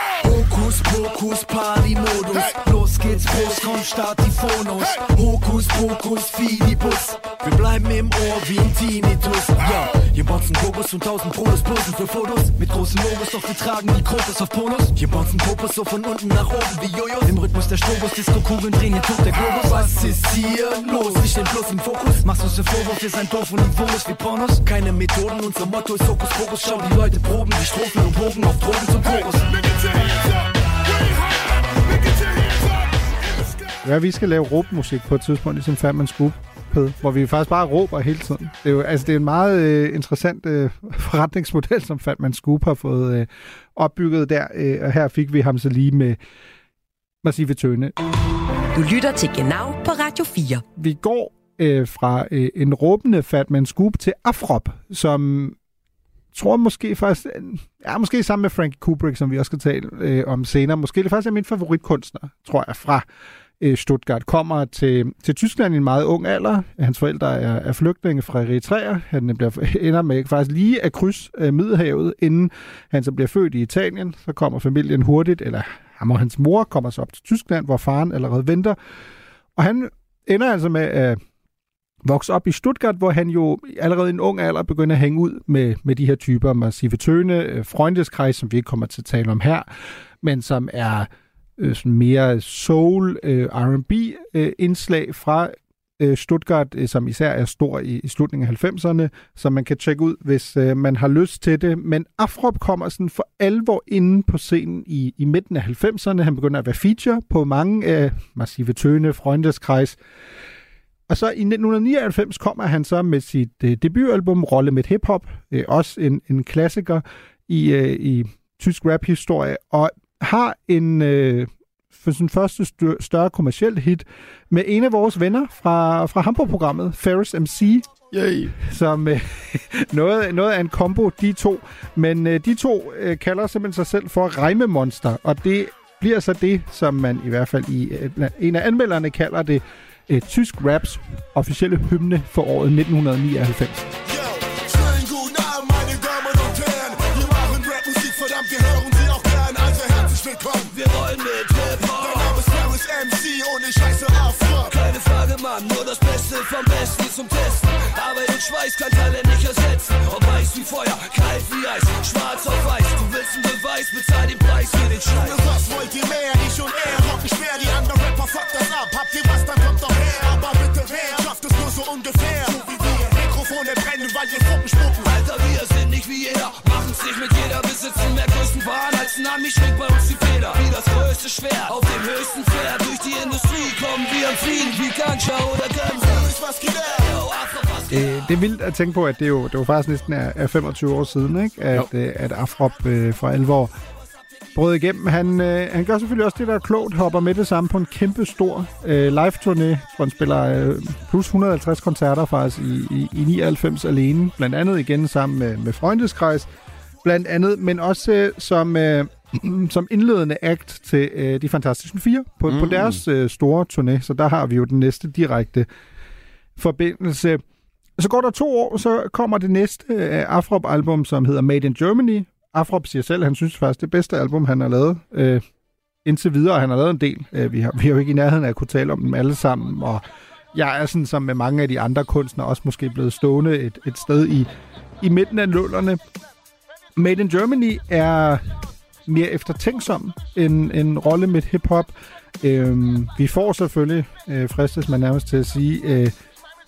Hokus Party-Modus. Los geht's, Prost, komm, start die Phonos. Hokus Pokus Fidibus. Wir bleiben im Ohr wie ein Tinnitus. Ja, hier bonzen Kokos und tausend Prodos posen für Fotos. Mit großen Logos, doch wir tragen die Krokus auf Polos. Hier bonzen Popos so von unten nach oben wie Jojos. Im Rhythmus der Strobos, Disco-Kugeln drehen, hier tobt der Globus. Was ist hier los? Ich steh bloß im Fokus. Machst uns den Vorwurf, wir sind doof und niveaulos wie Pornos. Keine Methoden, unser Motto ist Hokus Pokus. Schau, die Leute proben, die Strophen und Bogen auf Drogen zum Chorus. Ja, vi skal lave råbmusik på et tidspunkt, ligesom Fatman Scoop, Pede, hvor vi faktisk bare råber hele tiden. Det er jo altså, det er en meget øh, interessant øh, forretningsmodel, som Fatman Scoop har fået øh, opbygget der, øh, og her fik vi ham så lige med Massive Tøne. Du lytter til Genau på Radio 4. Vi går øh, fra øh, en råbende Fatman Scoop til Afrop, som tror måske faktisk, ja, måske sammen med Frank Kubrick, som vi også skal tale øh, om senere, måske det faktisk er min favoritkunstner, tror jeg, fra Øh, Stuttgart, kommer til, til Tyskland i en meget ung alder. Hans forældre er, er flygtninge fra Eritrea. Han øh, bliver, ender med faktisk lige at krydse øh, Middelhavet, inden han så bliver født i Italien. Så kommer familien hurtigt, eller ham og hans mor kommer så op til Tyskland, hvor faren allerede venter. Og han ender altså med at vokse op i Stuttgart, hvor han jo allerede i en ung alder begynder at hænge ud med, med de her typer, Massive Tøne, Freundeskreis, som vi ikke kommer til at tale om her, men som er øh, sådan mere soul, øh, R&B øh, indslag fra øh, Stuttgart, øh, som især er stor i, i slutningen af 90'erne, som man kan tjekke ud, hvis øh, man har lyst til det. Men Afrop kommer sådan for alvor inde på scenen i, i midten af 90'erne. Han begynder at være feature på mange af øh, Massive Tøne, Freundeskreis, og så i 1999 kommer han så med sit øh, debutalbum Rolle med Hip-Hop, øh, også en, en klassiker i, øh, i tysk rap-historie, og har en øh, for sin første stør, større kommersiel hit med en af vores venner fra, fra Hamburg-programmet, Ferris MC, Yay. som øh, noget, noget af en kombo, de to. Men øh, de to øh, kalder simpelthen sig selv for Reimemonster, og det bliver så det, som man i hvert fald i øh, en af anmelderne kalder det øh, tysk raps officielle hymne for året 1999. Schönen herzlich willkommen. Wir wollen mit Hip-Hop. Mein Name ist Ferris MC und ich heiße Afro. Keine Frage, Mann, nur das Beste vom Besten zum Testen. Arbeit und Schweiß kann Talent nicht ersetzen. Ob heiß wie Feuer, kalt wie Eis, schwarz auf weiß. Du willst einen Beweis, bezahl den Preis für den Scheiß. Was wollt ihr mehr? Ich und er rocken schwer. Die anderen Rapper fuckt das ab. Habt ihr was, dann kommt doch her. Aber bitte wer schafft es nur so ungefähr? So wie wir. Mikrofone brennen, weil wir Truppen spucken. Alter, wir sind nicht wie jeder. Machen's nicht mit jeder. Besitzen mehr Waren als ein Ami. Schwingt bei uns die Feder. Wie das größte Schwert. Auf dem höchsten Pferd. Durch die Industrie kommen wir am Fliegen. Wie Ganja oder was geht Øh, det er vildt at tænke på, at det jo, det var faktisk næsten er, er 25 år siden, ikke? At, øh, at Afrop øh, for alvor brød igennem. Han, øh, han gør selvfølgelig også det, der er klogt, hopper med det samme på en kæmpe stor øh, live-turné, hvor han spiller øh, plus 150 koncerter faktisk i, i, i 99 alene. Blandt andet igen sammen med, med Freundeskreis, blandt andet, men også øh, som, øh, som indledende act til øh, De Fantastiske Fire på, mm. på deres øh, store turné. Så der har vi jo den næste direkte forbindelse. Så går der to år, så kommer det næste øh, Afrop-album, som hedder Made in Germany. Afrop siger selv, han synes faktisk, det bedste album, han har lavet øh, indtil videre. Han har lavet en del. Øh, vi, har, vi har jo ikke i nærheden af at kunne tale om dem alle sammen, og jeg er sådan som med mange af de andre kunstnere også måske blevet stående et, et sted i, i midten af nullerne. Made in Germany er mere eftertænksom end en rolle med hip-hop. Øhm, vi får selvfølgelig, øh, fristes man nærmest til at sige, øh,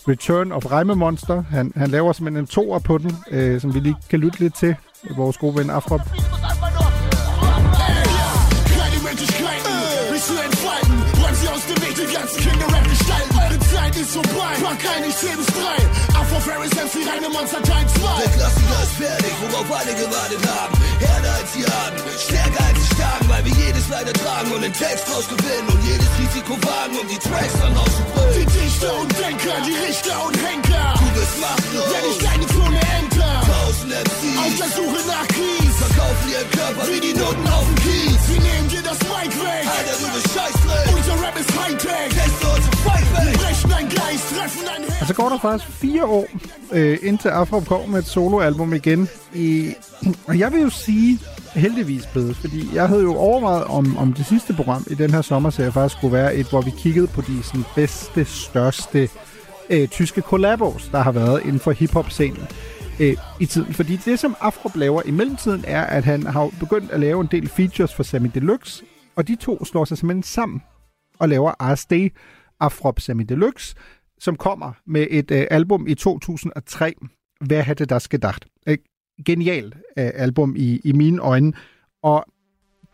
Return of Reime Monster. Han, han laver simpelthen en toer på den, øh, som vi lige kan lytte lidt til. Vores gode ven Afrop. Kleine aus dem Weg, die ganzen Kinder Rap gestalten. Eure Zeit ist vorbei, pack ein, ich zähl bis drei. Afro Ferris MC, reine Monster Teil 2. Der Klassiker ist fertig, worauf alle gewartet haben. Härter als die Arten, stärker als die Starken, weil wir jedes leider tragen und den Text draus gewinnen und jedes Risiko wagen, um die Tracks dann rauszubringen. Die Dichter und Denker, die Richter und Henker. Du bist machtlos. Wenn ich deine Klone enter. Tausend MCs. Auf der Suche nach Kies. Verkaufen ihren Körper wie die Noten auf dem Kies. Sie nehmen dir das Mic weg. Alter, du bist scheißdreck. Unser Rap ist Hightech. Gäste und zum Fight Wir weg. brechen ein Gleis, treffen ein Herz. Går der faktisk fire år, øh, indtil Afrop kommer med et soloalbum igen. I, og jeg vil jo sige, heldigvis blevet, fordi jeg havde jo overvejet, om, om det sidste program i den her sommerserie faktisk skulle være et, hvor vi kiggede på de sådan, bedste, største øh, tyske kollabos, der har været inden for hiphop-scenen øh, i tiden. Fordi det, som Afrop laver i mellemtiden, er, at han har begyndt at lave en del features for Sammy Deluxe, og de to slår sig simpelthen sammen og laver RSD Afrop Sammy Deluxe, som kommer med et øh, album i 2003, Hvad havde det der gedacht? Et genialt øh, album i, i mine øjne. Og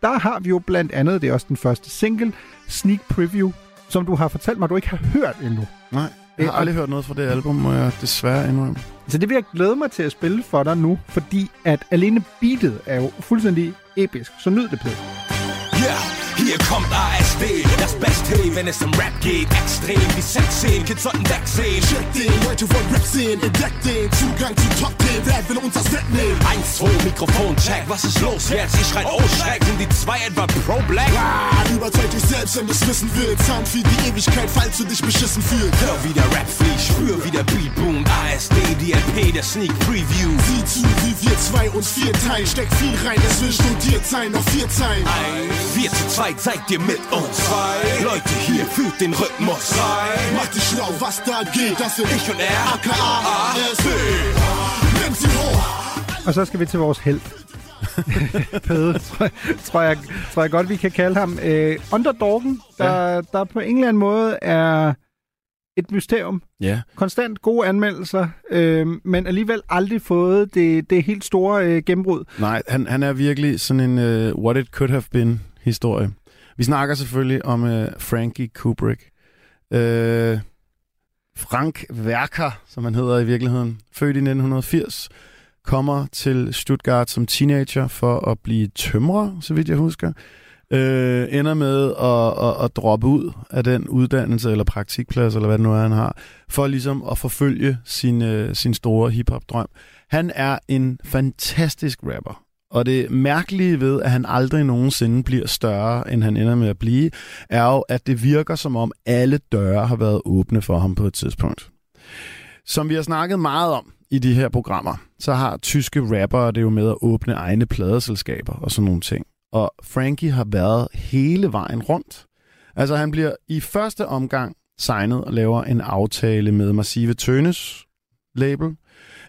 der har vi jo blandt andet, det er også den første single, Sneak Preview, som du har fortalt mig, du ikke har hørt endnu. Nej, jeg har Øh, aldrig hørt noget fra det album, må jeg desværre indrømme. Så det vil jeg glæde mig til at spille for dig nu, fordi at alene beatet er jo fuldstændig episk. Så nyd det, Peder. Hier kommt ASD, das Beste, wenn es um Rap geht. Extrem, wie Sex sehen, Kids sollten wegsehen. Check den, Leute wollen Rap sehen, entdeckt den Zugang zu Top 10, wer will uns das wegnehmen? Eins, zwei, Mikrofon, check, was ist los jetzt? Ihr schreit, oh schreck, sind die zwei etwa Pro-Black? Ah, überzeug dich selbst, wenn du's wissen willst. Sound für die Ewigkeit, falls du dich beschissen fühlst. Hör wie der Rap fliegt, spür wie der Beat boomt. ASD, die LP, der Sneak Preview. Sieh zu, wie wir zwei uns vier teilen. Steck viel rein, es will studiert sein, noch vier Zeilen. Eins, wir zu zweit, seid ihr mit uns. Zwei, Leute hier, fühlt den Rhythmus. Drei, Mach dich schlau, was da geht, das sind ich und er. AKA. Nimm sie hoch. Og så skal vi til vores held. Pede, tror, jeg- tror, jeg, tror jeg godt, vi kan kalde ham. Øh, underdoggen, der, ja. der på en eller anden måde er et mysterium. Ja. Konstant gode anmeldelser, øh, men alligevel aldrig fået det, det helt store øh, gennembrud. Nej, han, han er virkelig sådan en uh, what it could have been historie. Vi snakker selvfølgelig om øh, Frankie Kubrick. Øh, Frank Werker, som han hedder i virkeligheden, født i 1980, kommer til Stuttgart som teenager for at blive tømrer, så vidt jeg husker. Øh, ender med at, at, at droppe ud af den uddannelse eller praktikplads, eller hvad det nu er, han har, for ligesom at forfølge sin, øh, sin store hiphop-drøm. Han er en fantastisk rapper. Og det mærkelige ved, at han aldrig nogensinde bliver større, end han ender med at blive, er jo, at det virker som om alle døre har været åbne for ham på et tidspunkt. Som vi har snakket meget om i de her programmer, så har tyske rappere det jo med at åbne egne pladeselskaber og sådan nogle ting. Og Frankie har været hele vejen rundt. Altså han bliver i første omgang signet og laver en aftale med Massive Tønes label.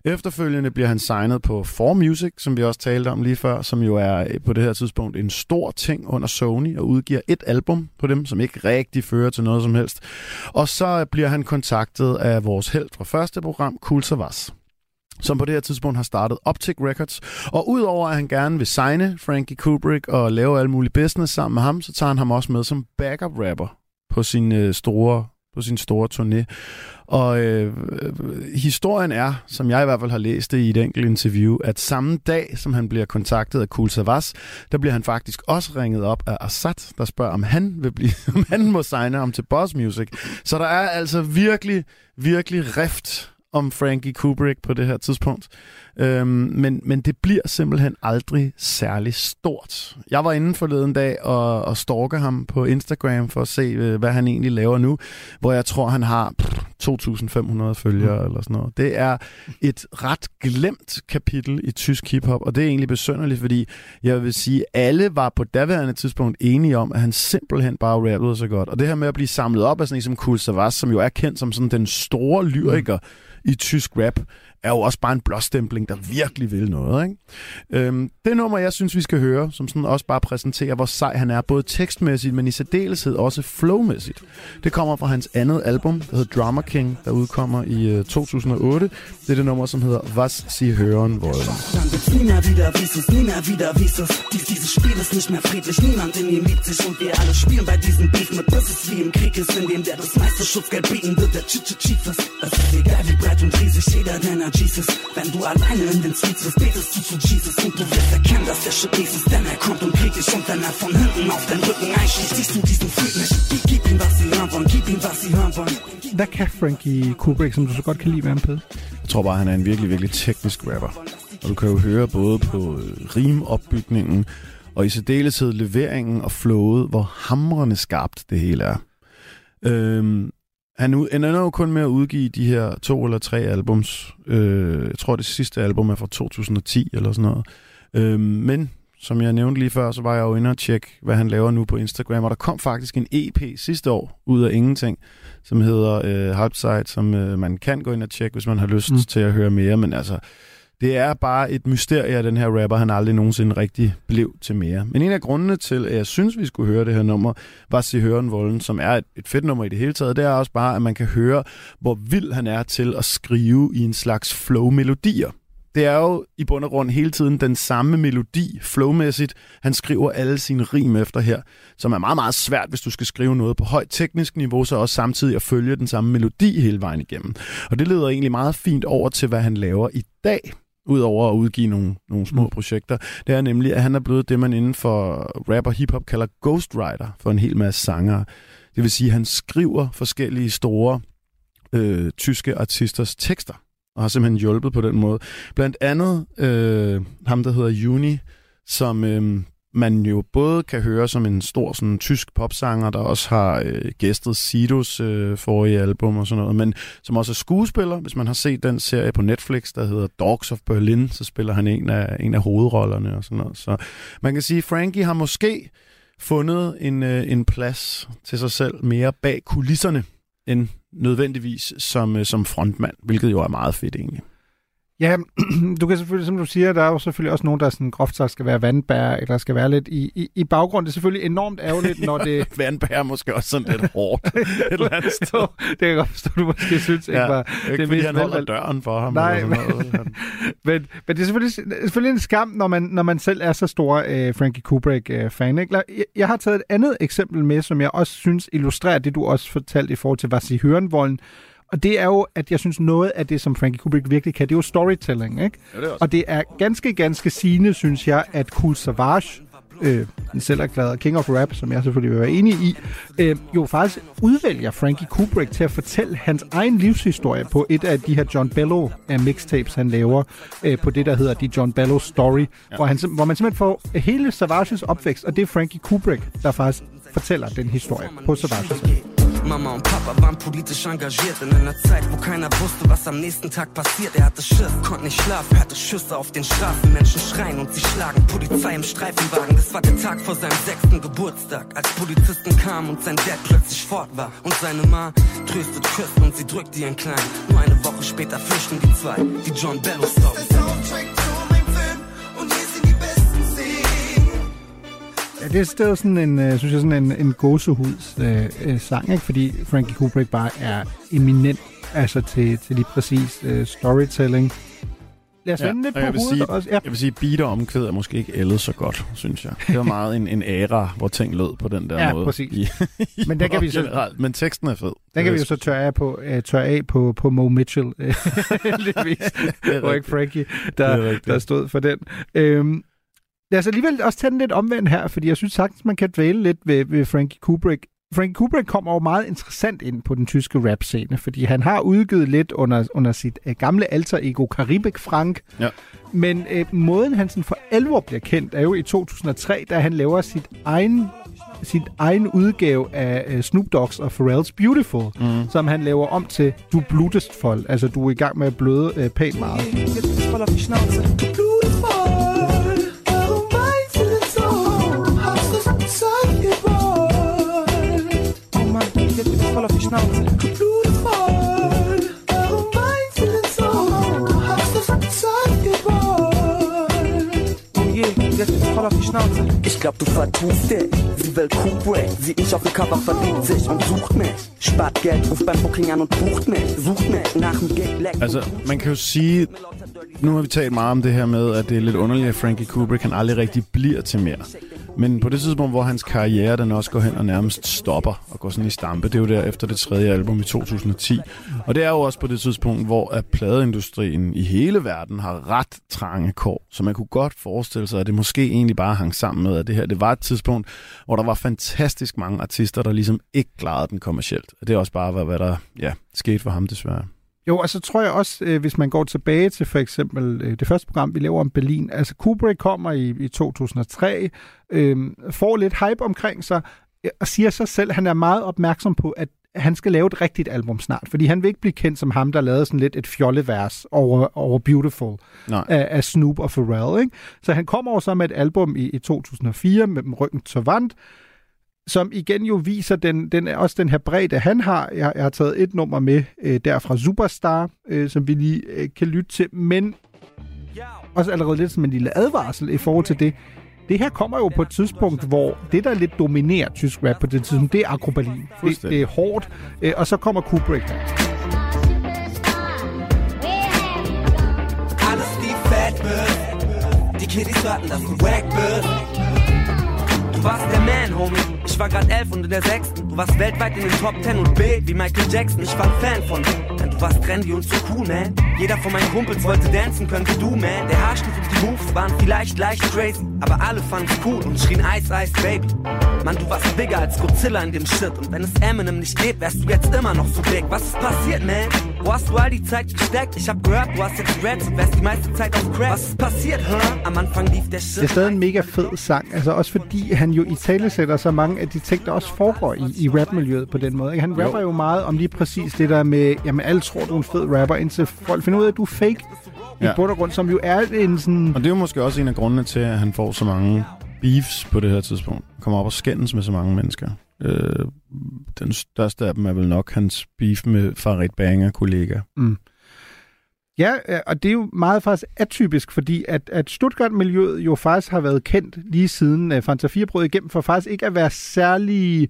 Efterfølgende bliver han signet på 4 Music, som vi også talte om lige før, som jo er øh, på det her tidspunkt en stor ting under Sony, og udgiver et album på dem, som ikke rigtig fører til noget som helst. Og så bliver han kontaktet af vores held fra første program, Cool Savas som på det her tidspunkt har startet Optic Records. Og udover at han gerne vil signe Frankie Kubrick og lave alle mulige business sammen med ham, så tager han ham også med som backup rapper på sin øh, store på sin store turné. Og øh, historien er, som jeg i hvert fald har læst det i et enkelt interview, at samme dag, som han bliver kontaktet af Cool Savas, der bliver han faktisk også ringet op af Assad, der spørger, om han vil blive, om han må signe ham til Boss Music. Så der er altså virkelig, virkelig rift om Frankie Kubrick på det her tidspunkt. Øhm, men, men det bliver simpelthen aldrig særlig stort. Jeg var inde forleden dag og, og stalker ham på Instagram for at se, øh, hvad han egentlig laver nu, hvor jeg tror, han har pff, 2.500 følgere mm. eller sådan noget. Det er et ret glemt kapitel i tysk hiphop, og det er egentlig besynderligt, fordi jeg vil sige, alle var på daværende tidspunkt enige om, at han simpelthen bare rappede så godt. Og det her med at blive samlet op af sådan en som Kool Savas, som jo er kendt som sådan den store lyriker mm. i tysk rap, er jo også bare en blåstempling, der virkelig vil noget. Ikke? Øhm, det nummer, jeg synes, vi skal høre, som sådan også bare præsenterer, hvor sej han er, både tekstmæssigt, men i særdeleshed også flowmæssigt. Det kommer fra hans andet album, der hedder Drama King, der udkommer i øh, 2008. Det er det nummer, som hedder Was Sie hören wollen. Dann wird's nie mehr wieder nie mehr wieder. Dies, dieses Spiel ist nicht mehr friedlich, niemand in ihm liebt sich und wir alle spielen bei diesem Beef mit wie im Krieg ist, in dem der das meiste Schutzgeld bieten wird, der Chichi Chief ist. Es ist egal wie breit und riesig jeder deiner Jesus. Wenn du alleine in den Streets bist, betest du zu Jesus und du wirst erkennen, dass der Shit ist, denn er kommt und kriegt dich und wenn er von hinten auf den Rücken einschießt, siehst du diesen Freak nicht. Gib, ihm, was sie hören wollen, gib ihm, was sie hören wollen. Hvad kan Frankie Kubrick, som du så godt kan lide, være en pede? Jeg tror bare, han er en virkelig, virkelig teknisk rapper. Og du kan jo høre både på øh, rimopbygningen, og i særdeleshed leveringen og flowet, hvor hamrende skarpt det hele er. Øhm, han ender jo kun med at udgive de her to eller tre albums. Øh, jeg tror, det sidste album er fra 2010 eller sådan noget. Øhm, men som jeg nævnte lige før, så var jeg jo inde og tjekke, hvad han laver nu på Instagram, og der kom faktisk en EP sidste år ud af ingenting, som hedder øh, Halbside, som øh, man kan gå ind og tjekke, hvis man har lyst mm. til at høre mere, men altså, det er bare et mysterie, at den her rapper, han aldrig nogensinde rigtig blev til mere. Men en af grundene til, at jeg synes, vi skulle høre det her nummer, var Se Høren Volden, som er et, et fedt nummer i det hele taget. Det er også bare, at man kan høre, hvor vild han er til at skrive i en slags flow-melodier. Det er jo i bund og grund hele tiden den samme melodi, flowmæssigt. Han skriver alle sine rim efter her, som er meget, meget svært, hvis du skal skrive noget på højt teknisk niveau, så også samtidig at følge den samme melodi hele vejen igennem. Og det leder egentlig meget fint over til, hvad han laver i dag udover at udgive nogle, nogle små Mm. projekter, det er nemlig, at han er blevet det, man inden for rap og hiphop kalder ghostwriter for en hel masse sangere. Det vil sige, at han skriver forskellige store øh, tyske artisters tekster, og har simpelthen hjulpet på den måde. Blandt andet øh, ham, der hedder Juni, som øh, man jo både kan høre som en stor sådan, tysk popsanger, der også har øh, gæstet Sidos øh, forrige album og sådan noget, men som også er skuespiller. Hvis man har set den serie på Netflix, der hedder Dogs of Berlin, så spiller han en af, en af hovedrollerne og sådan noget. Så man kan sige, at Frankie har måske fundet en, øh, en plads til sig selv mere bag kulisserne, end nødvendigvis som, øh, som frontmand, hvilket jo er meget fedt egentlig. Ja, du kan selvfølgelig, som du siger, der er jo selvfølgelig også nogen, der sådan groft sagt skal være vandbær, eller skal være lidt i, i, i baggrund. Det er selvfølgelig enormt ærgerligt, når det... vandbær er måske også sådan lidt hårdt et eller andet sted. Jo, det kan jeg godt forstå, du måske synes ikke Ja, var ikke fordi han holder døren for ham Nej, men, men, men det er selvfølgelig, selvfølgelig en skam, når man, når man selv er så stor øh, Frankie Kubrick-fan. ikke? Lad- Jeg, jeg har taget et andet eksempel med, som jeg også synes illustrerer det, du også fortalte i forhold til Vasi Hørenvolden. Og det er jo, at jeg synes, noget af det, som Frankie Kubrick virkelig kan, det er jo storytelling, ikke? Ja, det er også. Og det er ganske, ganske sigende, synes jeg, at Cool Savage, øh, den selv erklærede King of Rap, som jeg selvfølgelig vil være enig i, øh, jo faktisk udvælger Frankie Kubrick til at fortælle hans egen livshistorie på et af de her John Bello øh, mixtapes, han laver øh, på det, der hedder The John Bello Story, ja. hvor, han, hvor man simpelthen får hele Savages opvækst, og det er Frankie Kubrick, der faktisk fortæller den historie på Savages. Mama und Papa waren politisch engagiert in einer Zeit, wo keiner wusste, was am nächsten Tag passiert. Er hatte Schiss, konnte nicht schlafen, hörte Schüsse auf den Straßen, Menschen schreien und sie schlagen. Polizei im Streifenwagen, das war der Tag vor seinem sechsten Geburtstag, als Polizisten kamen und sein Dad plötzlich fort war. Und seine Ma tröstet, küsst und sie drückt ihren Kleinen. Nur eine Woche später flüchten die zwei, die John Bello Story. Ja, det, er- det er sådan en, øh, synes jeg, sådan en, en gåsehuds øh, øh, sang, ikke? fordi Frankie Kubrick bare er eminent altså til, til lige præcis øh, storytelling. Lad os vende lidt på jeg vil sige, også. Ja. Jeg vil sige, beat og omkvæd er måske ikke ældet så godt, synes jeg. Det var meget en, en æra, hvor ting lød på den der Ja, måde. præcis. I, i Men der kan vi så- generelt. Men teksten er fed. Den kan vi jo så tørre af på, øh, tørre af på, på Mo Mitchell, øh, heldigvis. er og ikke Frankie, Det der, er der stod for den. Øhm, lad os alligevel også tage den lidt omvendt her, fordi jeg synes sagtens, man kan dvæle lidt ved, ved Frankie Kubrick. Frankie Kubrick kommer jo meget interessant ind på den tyske rap-scene, fordi han har udgivet lidt under, under sit øh, gamle alter ego Karibik Frank, Ja. men øh, måden han sådan for alvor bliver kendt, er jo i 2003, da han laver sit egen sin egen udgave af øh, Snoop Dogg's og Pharrell's Beautiful, mm. som han laver om til Du blutest vold. Altså, du er i gang med at bløde øh, pænt meget. Ich voll Schnauze. Blutvoll, warum meinst du denn so? Hast du's Zeug gewollt? Oh je, jetzt bin ich voll auf die Schnauze. Ich glaub, du vertust dich. Sie will Kubrick, sieht mich auf dem Cover, verliebt sich und sucht mich. Spart Geld, ruft beim Booking an und bucht mich. Sucht mich nach dem Gig, leckt Altså, man kan jo sige, nu har vi talt meget om det her med, at det er lidt underligt, at Frankie Kubrick han aldrig rigtig bliver til mere. Men på det tidspunkt, hvor hans karriere den også går hen og nærmest stopper og går sådan i stampe, det er jo der efter det tredje album i 2010. Og det er jo også på det tidspunkt, hvor at pladeindustrien i hele verden har ret trange kår. Så man kunne godt forestille sig, at det måske egentlig bare hang sammen med, at det her det var et tidspunkt, hvor der var fantastisk mange artister, der ligesom ikke klarede den kommercielt. Og det er også bare, hvad, hvad der ja, skete for ham desværre. Jo, og så tror jeg også, øh, hvis man går tilbage til for eksempel øh, det første program, vi laver om Berlin. Altså, Kubrick kommer i, i 2003, øh, får lidt hype omkring sig, øh, og siger sig selv, at han er meget opmærksom på, at han skal lave et rigtigt album snart. Fordi han vil ikke blive kendt som ham, der lavede sådan lidt et fjollevers over, over Beautiful Nej. af, af Snoop og Pharrell. Ikke? Så han kommer over så med et album i, i 2004 med Ryggen til Vand, som igen jo viser den, den også den her bredde, han har. Jeg, jeg har taget et nummer med øh, der fra Superstar, øh, som vi lige øh, kan lytte til, men også allerede lidt som en lille advarsel i forhold til det. Det her kommer jo på et tidspunkt, hvor det, der lidt dominerer tysk rap på det tidspunkt, det er akrobalin. Det, det er hårdt, øh, og så kommer Kubrick fett wird. Die Kiddies warten, dass du warst der Man, Homie. Ich war grad elf und in der sechsten. Du warst weltweit in den Top Ten und B wie Michael Jackson. Ich war Fan von dir, denn du warst trendy und so cool, man. Jeder von meinen Kumpels wollte dancen können wie du, man. Der Haarschnitt und die Moves waren vielleicht leicht crazy, aber alle fanden's cool und schrien Ice Ice Baby. Mann, du warst bigger als Godzilla in dem Shit und wenn es Eminem nicht gibt, wärst du jetzt immer noch so big. Was ist passiert, man? Wo hast du all die Zeit gesteckt? Ich hab gehört, du hast jetzt Reds und wärst die meiste Zeit auf Crack. Was ist passiert, huh? Am Anfang lief der Shit. Det er stadig en mega fed sang, altså også fordi han jo i tale sætter så mange af de ting, der også foregår i, i rapmiljøet på den måde. Ikke? Han rapper jo. jo meget om lige præcis det der med, jamen alle tror, du er en fed rapper, indtil folk finder ud af, at du er fake ja. i bund og grund, som jo er en sådan... Og det er jo måske også en af grundene til, at han får så mange beefs på det her tidspunkt. Kommer op og skændes med så mange mennesker. Øh, den største af dem er vel nok hans beef med Farid Banger kollega. Mm. Ja, og det er jo meget faktisk atypisk, fordi at, at Stuttgart-miljøet jo faktisk har været kendt lige siden uh, Fanta 4 brød igennem, for faktisk ikke at være særlig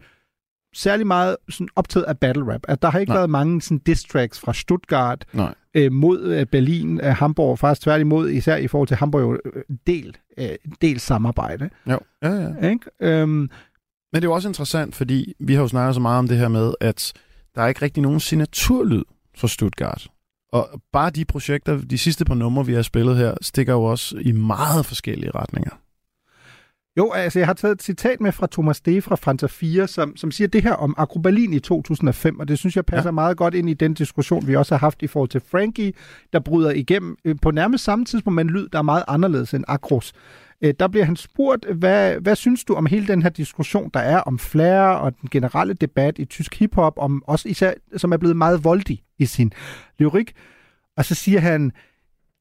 særlig meget sådan optaget af battle rap. At der har ikke Nej. været mange sådan diss tracks fra Stuttgart Nej. Øh, mod øh, Berlin, øh, Hamburg. Faktisk tværtimod, især i forhold til Hamburg, jo øh, del, øh, del samarbejde. Jo, ja, ja. Ikke? Øhm, Men det er jo også interessant, fordi vi har jo snakket så meget om det her med, at der er ikke rigtig nogen signaturlyd fra Stuttgart. Og bare de projekter, de sidste par numre, vi har spillet her, stikker jo også i meget forskellige retninger. Jo, altså jeg har taget et citat med fra Thomas D. fra Fanta 4, som, som siger det her om Akrobalin i 2005, og det synes jeg passer ja. meget godt ind i den diskussion, vi også har haft i forhold til Frankie, der bryder igennem øh, på nærmest samme tidspunkt med en lyd, der er meget anderledes end Akros. Øh, der bliver han spurgt, hvad, hvad synes du om hele den her diskussion, der er om Flair og den generelle debat i tysk hiphop, om også især, som er blevet meget voldig i sin lyrik. Og så siger han,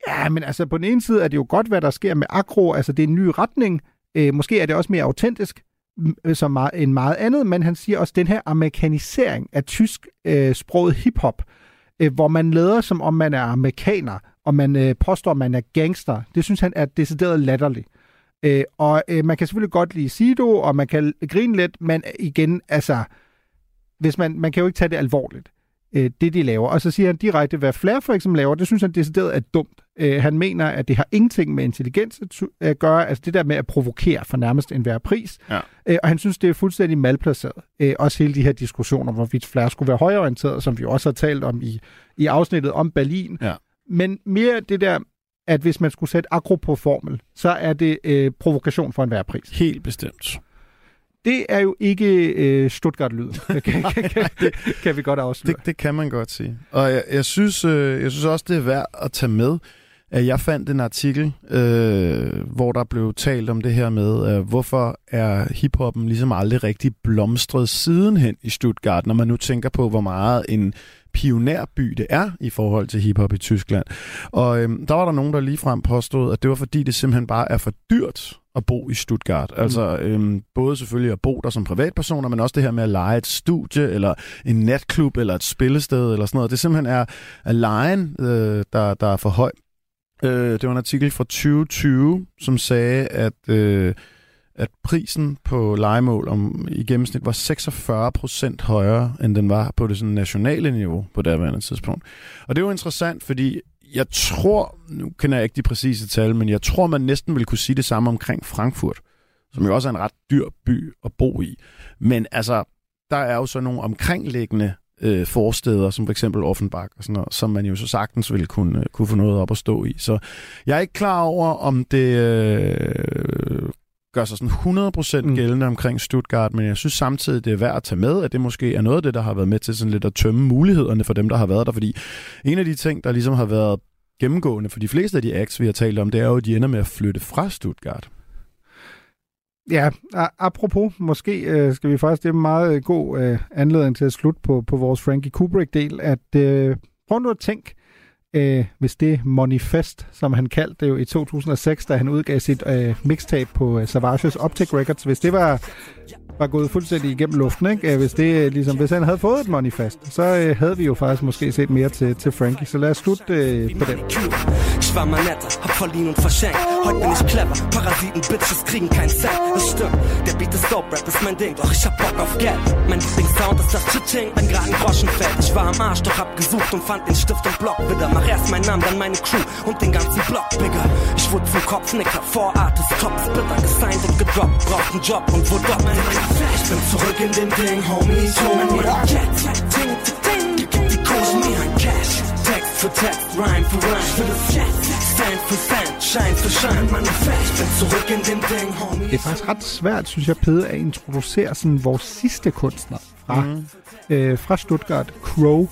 ja, men altså på den ene side er det jo godt, hvad der sker med Akro, altså det er en ny retning, Øh, måske er det også mere autentisk øh, som meget, end meget andet, men han siger også den her amerikanisering af tysk øh, sproget hiphop, øh, hvor man lader som om man er amerikaner, og man øh, påstår, man er gangster. Det synes han er decideret latterligt. Øh, og øh, man kan selvfølgelig godt lide Sido, og man kan grine lidt, men igen, altså, hvis man, man kan jo ikke tage det alvorligt øh, det, de laver. Og så siger han direkte, hvad Flair for eksempel laver, det synes han decideret er dumt. Øh, han mener, at det har ingenting med intelligens at gøre, altså det der med at provokere for nærmest enhver pris. Ja. Øh, og han synes, det er fuldstændig malplaceret. Øh, også hele de her diskussioner, hvorvidt Flair skulle være højorienteret, som vi også har talt om i, i afsnittet om Berlin. Ja. Men mere det der, at hvis man skulle sætte akro på formel, så er det øh, provokation for enhver pris. Helt bestemt det er jo ikke øh, Stuttgart-lyden, kan, kan, kan, kan vi godt afsløre. Det, det kan man godt sige. Og jeg, jeg, synes, øh, jeg synes også, det er værd at tage med, at jeg fandt en artikel, øh, hvor der blev talt om det her med, øh, hvorfor er hiphoppen ligesom aldrig rigtig blomstret sidenhen i Stuttgart, når man nu tænker på, hvor meget en pionerby det er i forhold til hiphop i Tyskland. Og øh, der var der nogen, der ligefrem påstod, at det var fordi, det simpelthen bare er for dyrt at bo i Stuttgart. Mm. Altså øhm, både selvfølgelig at bo der som privatpersoner, men også det her med at lege et studie, eller en natklub, eller et spillested, eller sådan noget. Det simpelthen er, er lejen, øh, der, der er for høj. Øh, det var en artikel fra 2020, som sagde, at, øh, at prisen på legemål om, i gennemsnit var 46 procent højere, end den var på det sådan nationale niveau på det daværende tidspunkt. Og det er jo interessant, fordi jeg tror, nu kender jeg ikke de præcise tal, men jeg tror, man næsten vil kunne sige det samme omkring Frankfurt, som jo også er en ret dyr by at bo i. Men altså, der er jo så nogle omkringliggende øh, forsteder, som for eksempel Offenbach og sådan noget, som man jo så sagtens ville kunne, kunne få noget op at stå i. Så jeg er ikke klar over, om det øh, gør sig sådan 100% mm. gældende omkring Stuttgart, men jeg synes samtidig, det er værd at tage med, at det måske er noget af det, der har været med til sådan lidt at tømme mulighederne for dem, der har været der, fordi en af de ting, der ligesom har været gennemgående for de fleste af de acts, vi har talt om, det er jo, at de ender med at flytte fra Stuttgart. Ja, apropos, måske øh, skal vi faktisk, det er en meget god øh, anledning til at slutte på, på vores Frankie Kubrick-del, at øh, prøv nu at tænke, øh, hvis det Manifest, som han kaldte det jo i 2006, da han udgav sit øh, mixtape på øh, Savages Optic Records, hvis det var var gået fuldstændig igennem luften, ikke? Øh, hvis, det, øh, ligesom, hvis han havde fået et manifest, så øh, havde vi jo faktisk måske set mere til, til Frankie. Så lad os slutte øh, på den. Schwammer netter, hab verliehen und verschenkt. Heute bin ich clever, Parasiten, Bitches kriegen kein Cent. Das stimmt, der Beat ist dope, Rap ist mein Ding, doch ich hab Bock auf Geld. Mein Lieblingssound ist das Chiching, wenn gerade ein Groschen fällt. Ich war am Arsch, doch hab gesucht und fand den Stift und Block wieder. Mach erst meinen Namen, dann meine Crew und den ganzen Block, Bigger. Ich wurde zum Kopfnicker, vor Artist, Top, Splitter, gesigned und gedroppt. Braucht einen Job und wo dort, ich bin zurück in dem Ding, Homies. Gib die mir ein Cash. Text für Text, Rhyme für Rhyme. Ich will das jetzt, Stand für Stand, Shine für Shine. Manifest, bin zurück in dem Ding, homie. Det er faktisk ret svært, synes jeg, Pede, at introducere sådan vores sidste kunstner fra, mm. øh, fra Stuttgart, Crow.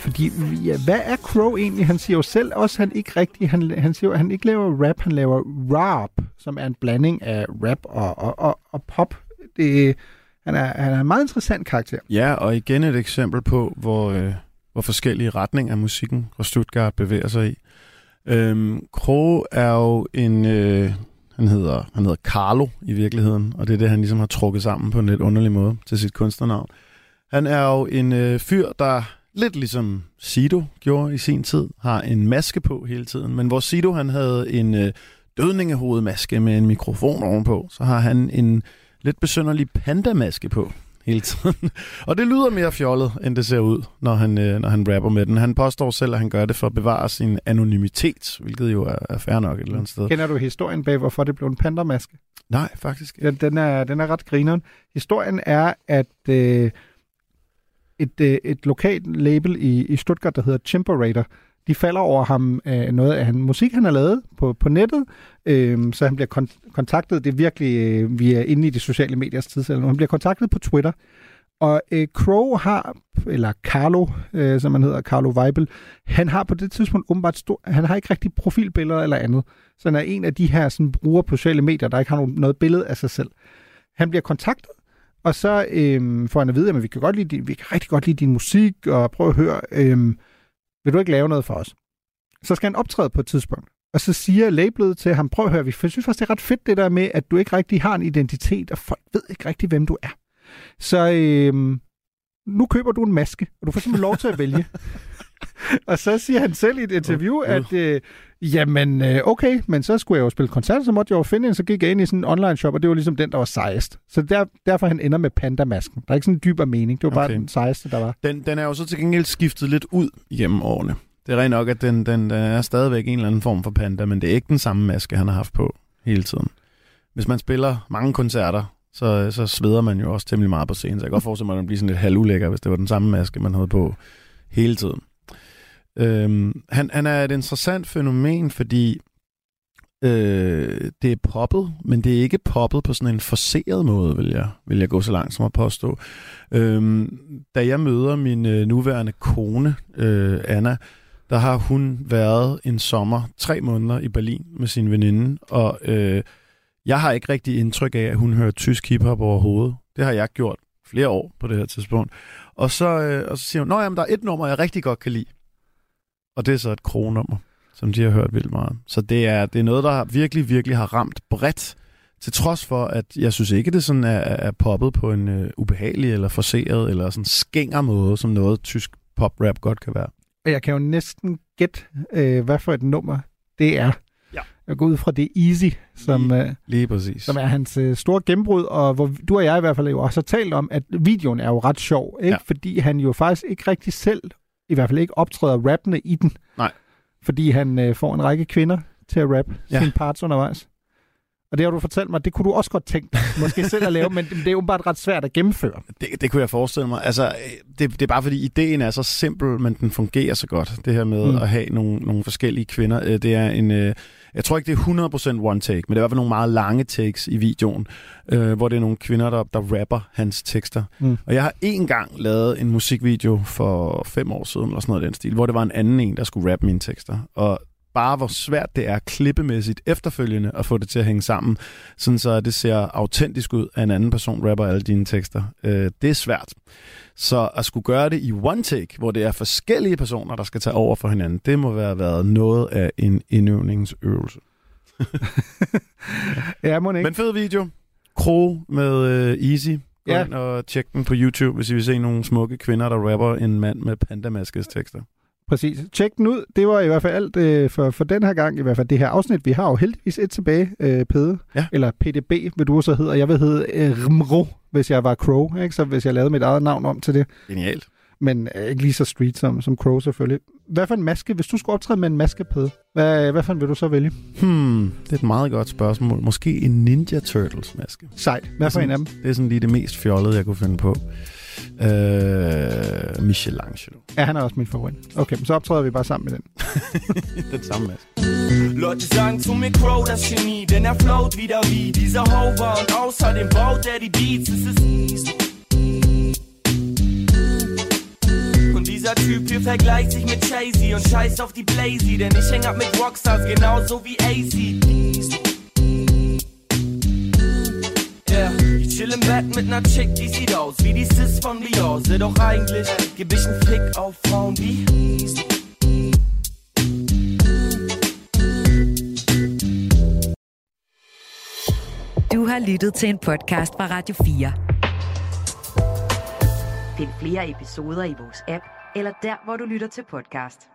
Fordi, ja, hvad er Crow egentlig? Han siger jo selv også, han ikke rigtig, han, han siger jo, han ikke laver rap, han laver rap, som er en blanding af rap og, og, og, og pop. Det, han, er, han er en meget interessant karakter. Ja, og igen et eksempel på, hvor, øh, hvor forskellige retninger musikken og Stuttgart bevæger sig i. Øhm, Crow er jo en... Øh, han hedder, han hedder Carlo i virkeligheden, og det er det, han ligesom har trukket sammen på en lidt underlig måde til sit kunstnernavn. Han er jo en øh, fyr, der lidt ligesom Sido gjorde i sin tid, har en maske på hele tiden. Men hvor Sido han havde en øh, dødningehovedmaske med en mikrofon ovenpå, så har han en lidt besynderlig pandamaske på hele tiden. og det lyder mere fjollet, end det ser ud, når han, øh, når han rapper med den. Han påstår selv, at han gør det for at bevare sin anonymitet, hvilket jo er, er fair nok et eller andet sted. Kender du historien bag, hvorfor det blev en pandamaske? Nej, faktisk Ja, den, er, den er ret grineren. Historien er, at øh, et, øh, et lokalt label i, i Stuttgart, der hedder Chimperator, de falder over ham øh, noget af han, musik, han har lavet på, på nettet, øh, så han bliver kon- kontaktet, det er virkelig, øh, vi er inde i de sociale mediers tidsalder, han bliver kontaktet på Twitter, og øh, Crow har, eller Carlo, øh, som han hedder, Carlo Weibel, han har på det tidspunkt åbenbart stor, han har ikke rigtig profilbilleder eller andet. Så han er en af de her sådan, brugere på sociale medier, der ikke har noget, noget billede af sig selv. Han bliver kontaktet, og så øh, får han at vide, at vi kan, godt lide din, vi kan rigtig godt lide din musik, og prøv at høre, øh, vil du ikke lave noget for os? Så skal han optræde på et tidspunkt. Og så siger labelet til ham, prøv at høre, vi synes faktisk, det er ret fedt det der med, at du ikke rigtig har en identitet, og folk ved ikke rigtig, hvem du er. Så øh, nu køber du en maske, og du får simpelthen lov til at vælge. og så siger han selv i et interview, at øh, jamen øh, okay, men så skulle jeg jo spille koncert, så måtte jeg jo finde en, så gik jeg ind i sådan en online shop, og det var ligesom den, der var sejest. Så der, derfor han ender med pandamasken. Der er ikke sådan en dybere mening, det var bare Okay. den sejeste, der var. Den, den er jo så til gengæld skiftet lidt ud gennem årene. Det er rent nok, at den, den, den er stadigvæk en eller anden form for panda, men det er ikke den samme maske, han har haft på hele tiden. Hvis man spiller mange koncerter, så, så sveder man jo også temmelig meget på scenen, så jeg kan godt forestille mig, at man bliver sådan lidt halvulækker, hvis det var den samme maske, man havde på hele tiden. Øhm, han, han er et interessant fænomen, fordi øh, det er poppet, men det er ikke poppet på sådan en forceret måde, vil jeg, vil jeg gå så langt som at påstå. Øhm, da jeg møder min øh, nuværende kone, øh, Anna, der har hun været en sommer, tre måneder i Berlin med sin veninde, og øh, jeg har ikke rigtig indtryk af, at hun hører tysk hiphop overhovedet. Det har jeg gjort flere år på det her tidspunkt. Og så, øh, og så siger hun, at der er et nummer, jeg rigtig godt kan lide. Og det er så et kronummer, som de har hørt vildt meget. Så det er, det er noget, der virkelig, virkelig har ramt bredt, til trods for, at jeg synes ikke, det sådan er, er poppet på en øh, ubehagelig eller forseret eller sådan skænger måde, som noget tysk pop-rap godt kan være. Jeg kan jo næsten gætte, øh, hvad for et nummer det er. Jeg går ud fra det Easy, som, lige, øh, Lige præcis. som er hans øh, store gennembrud, og hvor du og jeg i hvert fald jo også har talt om, at videoen er jo ret sjov, ikke? Ja. fordi han jo faktisk ikke rigtig selv, i hvert fald ikke optræder rappende i den. Nej. Fordi han øh, får en række kvinder til at rappe Ja. sine parts undervejs. Og det har du fortalt mig, det kunne du også godt tænke dig, måske selv at lave, men det er jo bare ret svært at gennemføre. Det, det kunne jeg forestille mig. Altså, øh, det, det er bare fordi, ideen er så simpel, men den fungerer så godt. Det her med Mm. mm. at have nogle, nogle forskellige kvinder. Øh, Det er en... øh, Jeg tror ikke, det er 100% one take, men det er i hvert fald nogle meget lange takes i videoen, øh, hvor det er nogle kvinder, der, der rapper hans tekster. Mm. Og jeg har en gang lavet en musikvideo for fem år siden, eller sådan noget i den stil, hvor det var en anden en, der skulle rappe mine tekster. Og bare hvor svært det er klippemæssigt efterfølgende at få det til at hænge sammen, sådan så det ser autentisk ud, at en anden person rapper alle dine tekster. Øh, det er svært. Så at skulle gøre det i one take, hvor det er forskellige personer, der skal tage over for hinanden, det må være været noget af en indøvningsøvelse. Ja, må ikke. Men fed video. Kro med uh, Easy. Gå ja. ind og tjek den på YouTube, hvis I vil se nogle smukke kvinder, der rapper en mand med pandamaskes tekster. Præcis. Tjek den ud. Det var i hvert fald alt øh, for, for den her gang. I hvert fald det her afsnit. Vi har jo heldigvis et tilbage, øh, Pede. Ja. Eller PDB, vil du så hedde. Og jeg vil hedde øh, Rmro, hvis jeg var Crow. Ikke? Så hvis jeg lavede mit eget navn om til det. Genialt. Men øh, ikke lige så street som, som Crow selvfølgelig. Hvad for en maske? Hvis du skulle optræde med en maske, Pede, hvad, hvad for en vil du så vælge? Hmm, det er et meget godt spørgsmål. Måske en Ninja Turtles maske. Sejt. Hvad for en af dem? Det er sådan lige det mest fjollede, jeg kunne finde på. Øh, Michelangelo. Ja, han er også min favorit. Okay, så optræder vi bare sammen med den. den samme masse. Leute sagen zu mir, Crow, das Genie, denn er float wieder wie dieser Hover und außerdem baut er die Beats, es ist Und dieser Typ hier vergleicht sich mit Jay-Z und scheißt auf die Blazy, denn ich häng ab mit Rockstars genauso wie AC. Chill im Bett mit ner Chick, die sieht aus wie die Sis von Beyoncé, doch eigentlich geb ich einen Fick auf Frauen wie Du har lyttet til en podcast fra Radio 4. Find flere episoder i vores app, eller der, hvor du lytter til podcast.